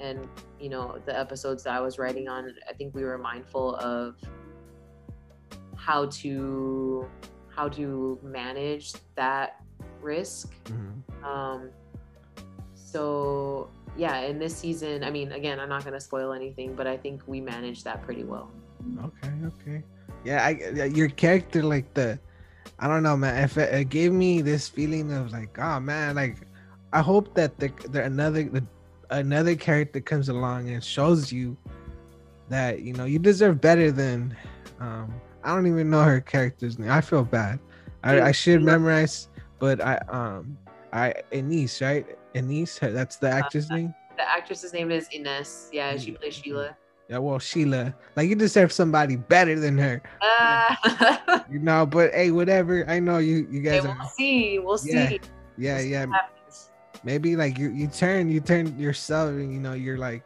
And, you know, the episodes that I was writing on, I think we were mindful of how to how to manage that risk. Mm-hmm. Um, so yeah, in this season, I mean, again, I'm not gonna spoil anything, but I think we managed that pretty well. Okay, okay, yeah, I your character like the, I don't know, man. If it, it gave me this feeling of like, oh man, like I hope that the, the another the, another character comes along and shows you that you know you deserve better than um I don't even know her character's name. I feel bad. I, I should memorize, but I um I Anise, right? Anise, that's the uh, actress uh, name. The actress's name is Ines. Yeah, she plays Sheila. Yeah, well, Sheila, like you deserve somebody better than her. Uh, You know, but hey, whatever. I know you you guys we'll are see. We'll Yeah, see. yeah, We'll see yeah. what. Maybe like you you turn you turn yourself and you know you're like,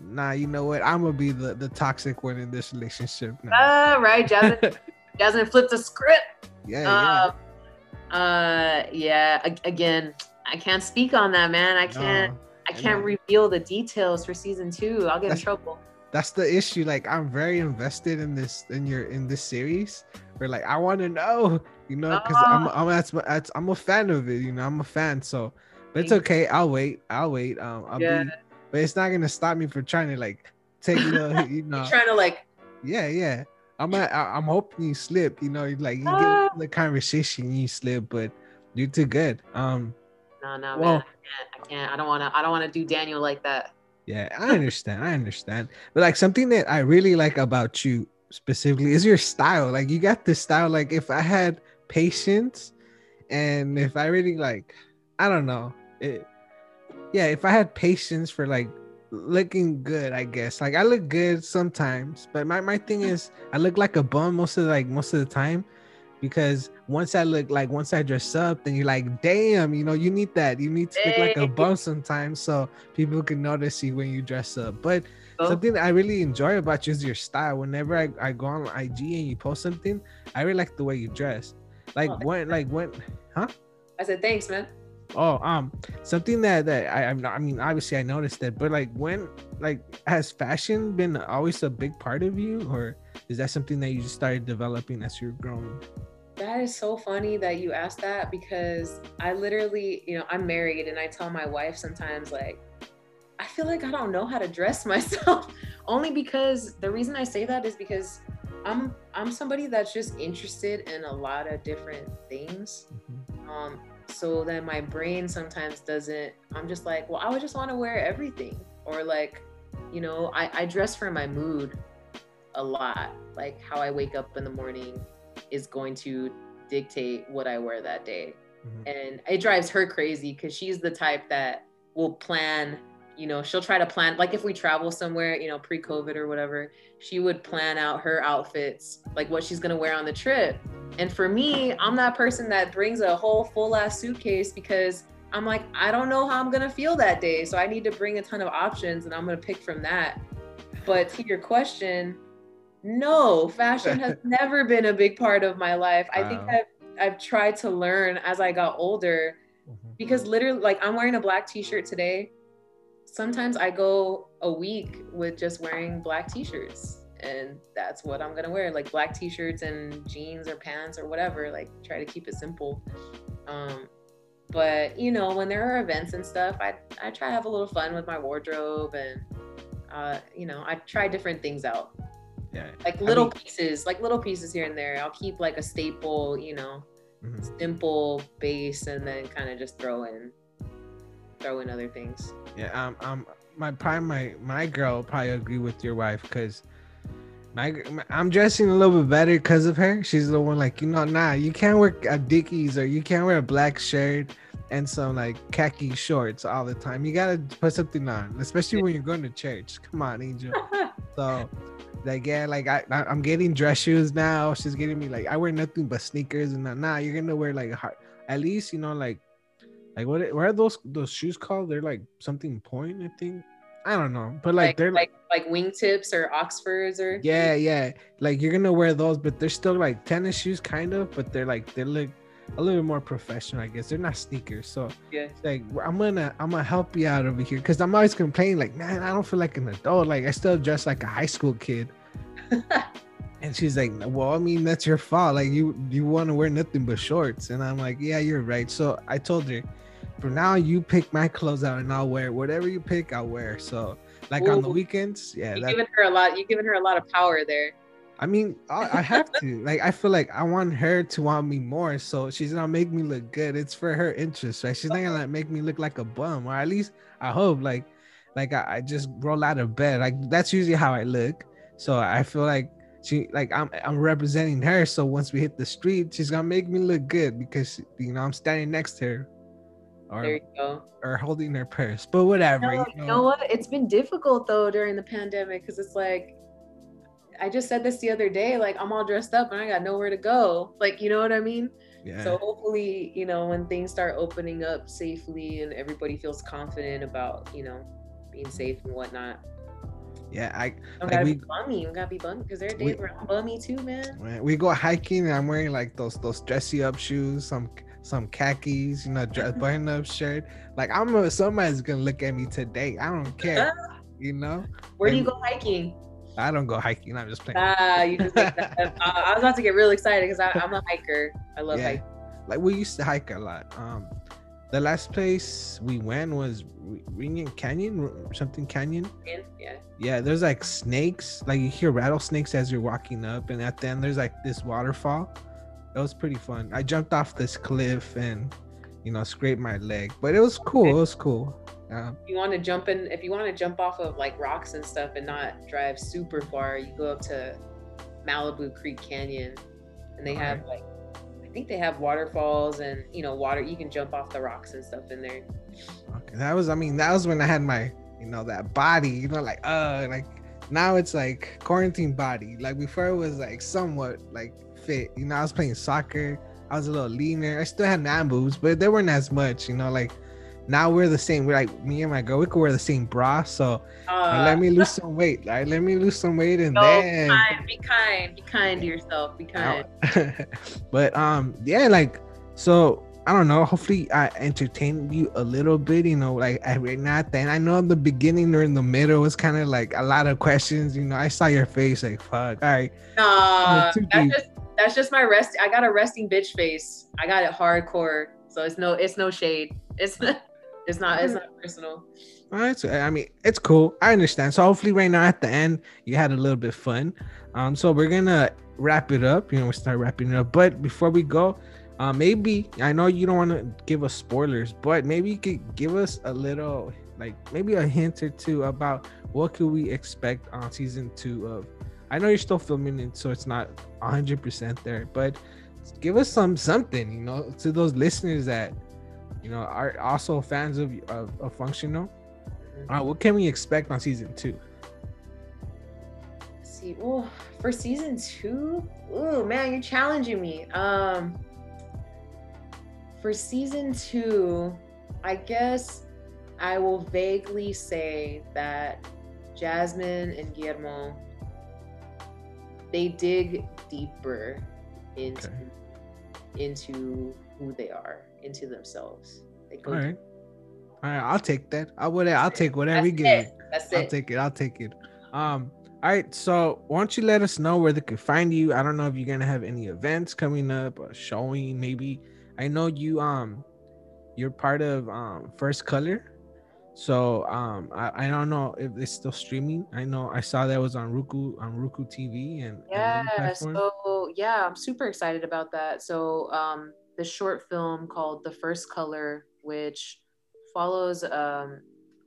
nah, you know what? I'm gonna be the the toxic one in this relationship now. Uh, right, Jasmine. Jasmine flipped the script. yeah, yeah. Um, uh, yeah. again, I can't speak on that, man. I can't. No, I can't know. reveal the details for season two. I'll get in trouble. that's the issue. Like I'm very invested in this in your in this series. Where like I want to know, you know, because I'm Ah. I'm that's, that's I'm a fan of it. You know, I'm a fan. So, but it's okay. I'll wait. I'll wait. Um, I'll Yeah. be. But it's not gonna stop me from trying to like take little, you know. Trying to like, Yeah, yeah. I'm at, I'm hoping you slip. You know, like you Ah. get the conversation, you slip, but you're too good. Um, no, no, Well- man. I can't. I can't. I don't want to. I don't want to do Daniel like that. yeah, I understand. I understand. But like something that I really like about you specifically is your style. Like you got this style. Like if I had patience, and if I really like, I don't know, it, yeah, if I had patience for like looking good, I guess. Like I look good sometimes, but my, my thing is I look like a bum most of the, like most of the time because once I look like once I dress up, then you're like, damn, you know, you need that. You need to look like a bum sometimes so people can notice you when you dress up. But So, something I really enjoy about you is your style. Whenever I, I go on IG and you post something, I really like the way you dress. Like Oh, when like when huh? I said thanks, man. Oh, um, something that that I I'm not, I mean, obviously I noticed that, but like when like has fashion been always a big part of you, or is that something that you just started developing as you're growing? That is so funny that you asked that because I literally, you know, I'm married and I tell my wife sometimes like I feel like I don't know how to dress myself only because the reason I say that is because I'm I'm somebody that's just interested in a lot of different things. Um so then my brain sometimes doesn't I'm just like, well, I would just want to wear everything or like, you know, I I dress for my mood a lot. Like how I wake up in the morning is going to dictate what I wear that day. Mhm. And it drives her crazy because she's the type that will plan, you know, she'll try to plan, like if we travel somewhere, you know, pre COVID or whatever, she would plan out her outfits, like what she's going to wear on the trip. And for me, I'm that person that brings a whole full ass suitcase because I'm like, I don't know how I'm going to feel that day. So I need to bring a ton of options and I'm going to pick from that. But to your question, no, fashion has never been a big part of my life. I think I've I've tried to learn as I got older Mhm. because literally like I'm wearing a black t-shirt today. Sometimes I go a week with just wearing black t-shirts and that's what I'm to wear like black t-shirts and jeans or pants or whatever like try to keep it simple. Um but you know when there are events and stuff I I try to have a little fun with my wardrobe and uh you know I try different things out Yeah. like I little mean- pieces, like little pieces here and there. I'll keep like a staple, you know, Mhm. simple base, and then kind of just throw in, throw in other things. Yeah. Um. Um. My probably my my girl probably agree with your wife because. My, my- I'm dressing a little bit better because of her. She's the one like, you know, nah, you can't wear a Dickies or you can't wear a black shirt and some like khaki shorts all the time. You gotta put something on, especially when you're going to church. Come on, Angel. So, like, yeah, like I, I I'm getting dress shoes now. She's getting me like I wear nothing but sneakers and that. Nah, you're gonna wear like hard, at least you know like, like what? What are those those shoes called? They're like something point, I think. I don't know, but like, like they're like like wingtips or Oxfords or yeah, yeah. Like you're gonna wear those, but they're still like tennis shoes, kind of. But they're like they look a little bit more professional, I guess. They're not sneakers, so yeah. like I'm gonna I'm gonna help you out over here because I'm always complaining like, man, I don't feel like an adult. Like I still dress like a high school kid. and she's like, well, I mean that's your fault. Like you you want to wear nothing but shorts, and I'm like, yeah, you're right. So I told her, from now you pick my clothes out and I'll wear whatever you pick. I'll wear. So like on the weekends, yeah, You're that, giving her a lot. You're giving her a lot of power there. I mean, I, I have to. Like, I feel like I want her to want me more, so she's gonna make me look good. It's for her interest, right? She's not gonna like, make me look like a bum, or at least I hope. Like, like I, I just roll out of bed. Like that's usually how I look. So I feel like she, like I'm, I'm representing her. So once we hit the street, she's gonna make me look good because you know I'm standing next to her. Or There you go. or holding their purse. But whatever. No, you know what? It's been difficult though during the pandemic because it's like I just said this the other day. Like I'm all dressed up and I got nowhere to go. Like you know what I mean? Yeah. So hopefully, you know, when things start opening up safely and everybody feels confident about, you know, being safe and whatnot. yeah, I Don't Like, gotta we- be bummy. We gotta be bummy because there are We- days where I'm bummy too, man. we go hiking and I'm wearing like those those dressy up shoes, some some khakis, you know, dress button up shirt. Like I'm a, somebody's gonna look at me today. I don't care. You know, Where do you go hiking? I don't go hiking. I'm just playing. Ah, you just make that. Uh, I was about to get real excited because I'm a hiker. I love Yeah. hiking. like we used to hike a lot. Um, the last place we went was Reunion Canyon, or something Canyon. Yeah. Yeah, there's like snakes. Like you hear rattlesnakes as you're walking up, and at the end there's like this waterfall. It was pretty fun. I jumped off this cliff and you know scraped my leg, but it was cool. It was cool. Um, If you want to jump in, if you want to jump off of like rocks and stuff and not drive super far, you go up to Malibu Creek Canyon, and they have like, I think they have waterfalls and you know water. You can jump off the rocks and stuff in there. okay, that was. I mean, that was when I had my you know that body. You know, like uh, like now it's like quarantine body. Like before it was like somewhat like fit. You know, I was playing soccer. I was a little leaner. I still had man boobs, but they weren't as much. You know, like now we're the same. We're like me and my girl. We could wear the same bra. So Uh, let me lose some weight. Like let me lose some weight and no, then. be kind, be kind, be kind to yourself. Be kind. but um, yeah, like so. I don't know. Hopefully, I entertained you a little bit. You know, like I right now. Then I know the beginning or in the middle was kind of like a lot of questions. You know, I saw your face like, "Fuck." All right, Nah, too that's deep. just that's just my rest. I got a resting bitch face. I got it hardcore, so it's no it's no shade. It's it's not it's not personal. All right, so I mean, it's cool. I understand. So hopefully, right now at the end, you had a little bit fun. Um, so we're gonna wrap it up. You know, we start wrapping it up. But before we go, uh, maybe I know you don't want to give us spoilers, but maybe you could give us a little, like maybe a hint or two about what could we expect on season two of. I know you're still filming it, so it's not 100% there, but give us some something, you know, to those listeners that you know are also fans of of, of Functional. Uh, what can we expect on season two? Let's see, well, for season two, oh man, you're challenging me. Um, for season two, I guess I will vaguely say that Jasmine and Guillermo they dig deeper into Okay. into who they are, into themselves. They go All right, all right, I'll take that. I would. I'll take whatever That's you give. it. That's I'll it. take it. I'll take it. Um. All right. So why don't you let us know where they could find you? I don't know if you're gonna have any events coming up, or showing maybe. I know you. Um, you're part of um First Color. So um, I, I don't know if it's still streaming. I know I saw that was on Roku on Roku TV and Yeah, so yeah, I'm super excited about that. So um the short film called The First Color, which follows um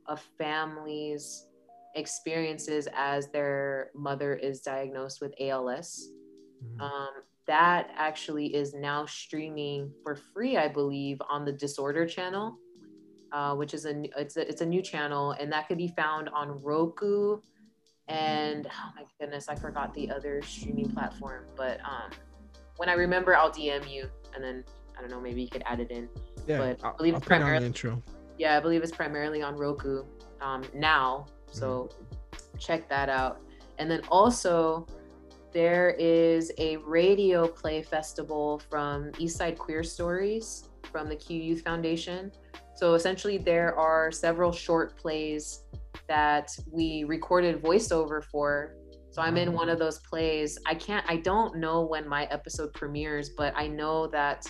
a family's experiences as their mother is diagnosed with ALS. Mhm. Um that actually is now streaming for free, I believe, on the Disorder channel. Uh, which is a it's a it's a new channel and that could be found on Roku and oh my goodness, I forgot the other streaming platform. But um, when I remember, I'll DM you, and then I don't know, maybe you could add it in. yeah, but I I'll, believe I'll it's primarily- intro. Yeah, I believe it's primarily on Roku um, now, so check that out. And then also, there is a radio play festival from Eastside Queer Stories from the Q Youth Foundation. So essentially, there are several short plays that we recorded voiceover for. So I'm in one of those plays. I can't, I don't know when my episode premieres, but I know that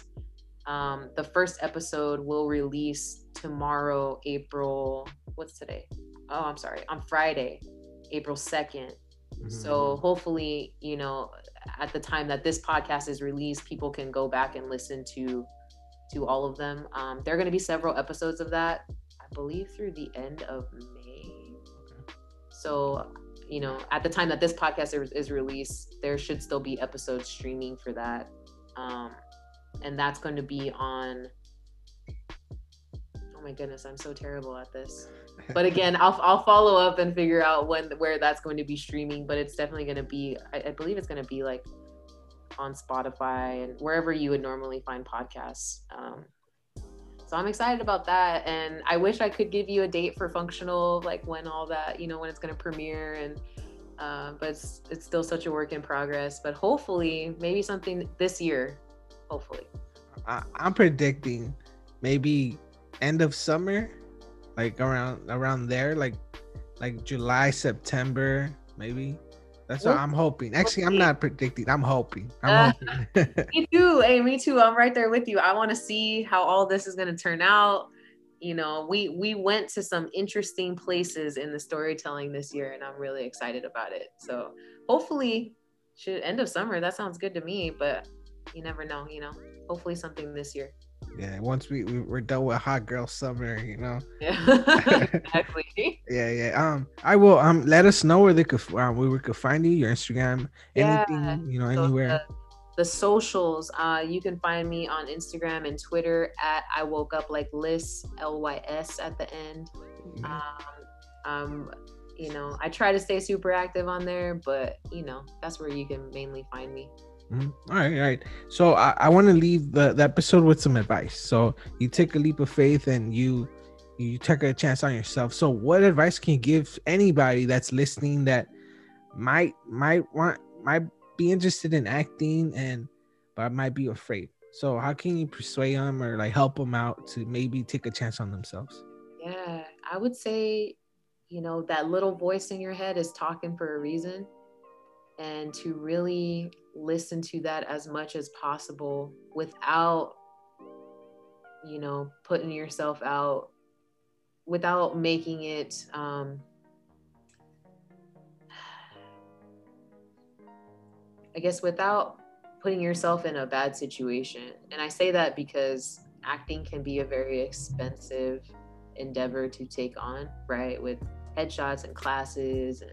um, the first episode will release tomorrow, April, what's today? Oh, I'm sorry, on Friday, April 2nd. Mhm. So hopefully, you know, at the time that this podcast is released, people can go back and listen to to all of them. Um, there are going to be several episodes of that, I believe, through the end of May. So, you know, at the time that this podcast is, is released, there should still be episodes streaming for that, um, and that's going to be on Oh my goodness, I'm so terrible at this. But again, I'll I'll follow up and figure out when where that's going to be streaming. But it's definitely going to be. I, I believe it's going to be like on Spotify and wherever you would normally find podcasts. Um, so I'm excited about that, and I wish I could give you a date for functional, like when all that, you know, when it's going to premiere, and uh, but it's it's still such a work in progress. But hopefully, maybe something this year. Hopefully, I, I'm predicting maybe end of summer, like around around there, like like July September maybe. That's what I'm hoping. Actually, I'm not predicting. I'm hoping. I'm uh, hoping. me too. Hey, me too. I'm right there with you. I want to see how all this is going to turn out. You know, we we went to some interesting places in the storytelling this year, and I'm really excited about it. So hopefully, should end of summer. That sounds good to me. But you never know. You know, hopefully something this year yeah once we, we we're done with hot girl summer you know? Yeah. Exactly. Yeah yeah um i will um let us know where they could um, where we could find you your instagram yeah. anything you know so anywhere. the, the, socials uh you can find me on instagram and twitter at i woke up like lys l-y-s at the end. Um um you know i try to stay super active on there but you know that's where you can mainly find me Mm-hmm. All right, all right. So I, I want to leave the, the episode with some advice. So you take a leap of faith and you you take a chance on yourself. So what advice can you give anybody that's listening that might might want might be interested in acting and but might be afraid? So how can you persuade them or like help them out to maybe take a chance on themselves? Yeah, I would say, you know, that little voice in your head is talking for a reason and to really listen to that as much as possible without you know putting yourself out without making it um i guess without putting yourself in a bad situation. And i say that because acting can be a very expensive endeavor to take on right with headshots and classes and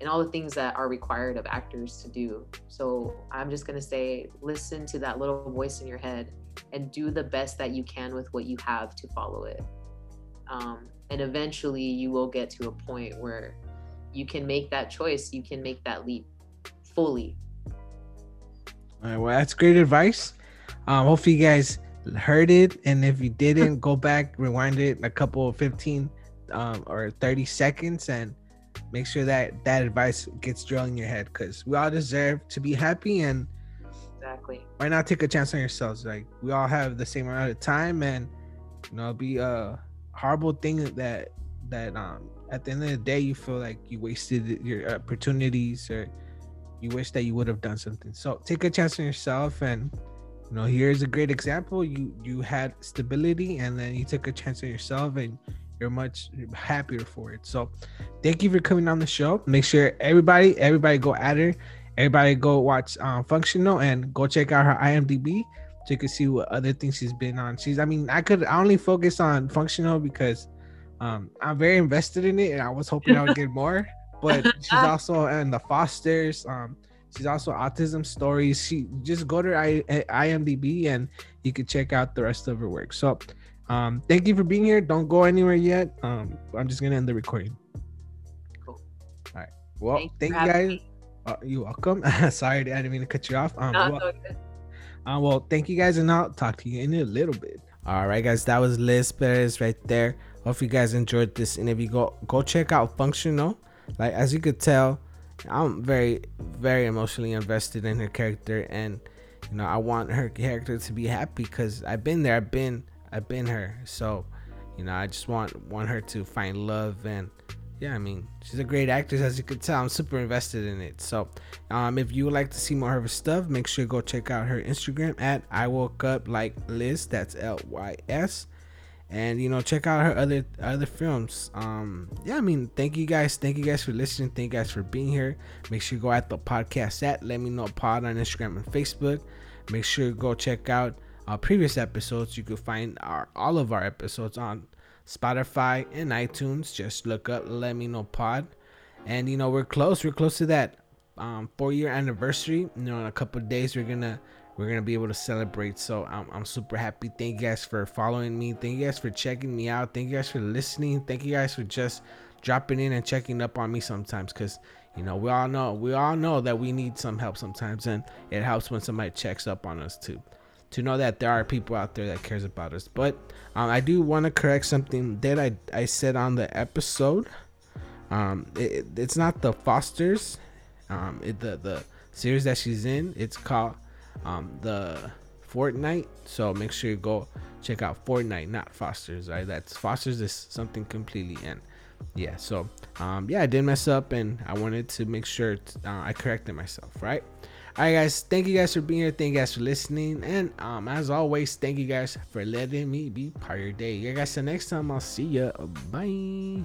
and all the things that are required of actors to do. So I'm just going to say listen to that little voice in your head and do the best that you can with what you have to follow it. Um, and eventually you will get to a point where you can make that choice, you can make that leap fully. All right, well, that's great advice. Um, hopefully, you guys heard it. And if you didn't, go back, rewind it a couple of 15 um, or 30 seconds and make sure that that advice gets drilled in your head because we all deserve to be happy and exactly. why not take a chance on yourselves? Like we all have the same amount of time and you know be a horrible thing that that um at the end of the day you feel like you wasted your opportunities or you wish that you would have done something. So take a chance on yourself and you know here's a great example. You you had stability and then you took a chance on yourself and you're much happier for it. So thank you for coming on the show. Make sure everybody, everybody go at her. Everybody go watch um, Functional and go check out her IMDb so you can see what other things she's been on. She's, I mean, I could I only focus on Functional because um, I'm very invested in it and I was hoping I would get more. But she's also in the Fosters. Um, she's also Autism Stories. She just go to I, IMDb and you can check out the rest of her work. So um, thank you for being here. Don't go anywhere yet. Um, I'm just gonna end the recording. Cool. All right. Well, Thanks thank you guys. Uh, you're welcome. Sorry, I didn't mean to cut you off. Um, no, well, uh, well, thank you guys, and I'll talk to you in a little bit. All right, guys, that was Lys Perez right there. Hope you guys enjoyed this interview. Go go check out Functional. Like as you could tell, I'm very very emotionally invested in her character, and you know I want her character to be happy because I've been there. I've been I've been her. So, you know, I just want want her to find love and yeah, I mean, she's a great actress as you can tell. I'm super invested in it. So, um, if you would like to see more of her stuff, make sure to go check out her Instagram at I woke up like Lys. That's L Y S. And you know, check out her other other films. Um, yeah, I mean, thank you guys. Thank you guys for listening. Thank you guys for being here. Make sure you go at the podcast at Let Me Know Pod on Instagram and Facebook. Make sure you go check out previous episodes. You can find our all of our episodes on Spotify and iTunes. Just look up Let Me Know Pod, and you know we're close. We're close to that um, four year anniversary. You know, in a couple days we're gonna we're gonna be able to celebrate. So I'm, I'm super happy. Thank you guys for following me. Thank you guys for checking me out. Thank you guys for listening. Thank you guys for just dropping in and checking up on me sometimes. Cause you know we all know we all know that we need some help sometimes, and it helps when somebody checks up on us too. To know that there are people out there that cares about us. But um, I do want to correct something that I I said on the episode. Um, it, it's not the Fosters. Um, it, the the series that she's in. It's called um, the Fortnite. So make sure you go check out Fortnite, not Foster's. Right, that's Foster's is something completely in. Yeah, so um, yeah, I did mess up, and I wanted to make sure t- uh, I corrected myself. Right. All right, guys. Thank you guys for being here. Thank you guys for listening, and um, as always, thank you guys for letting me be part of your day. Yeah, guys. So next time, I'll see ya. Bye.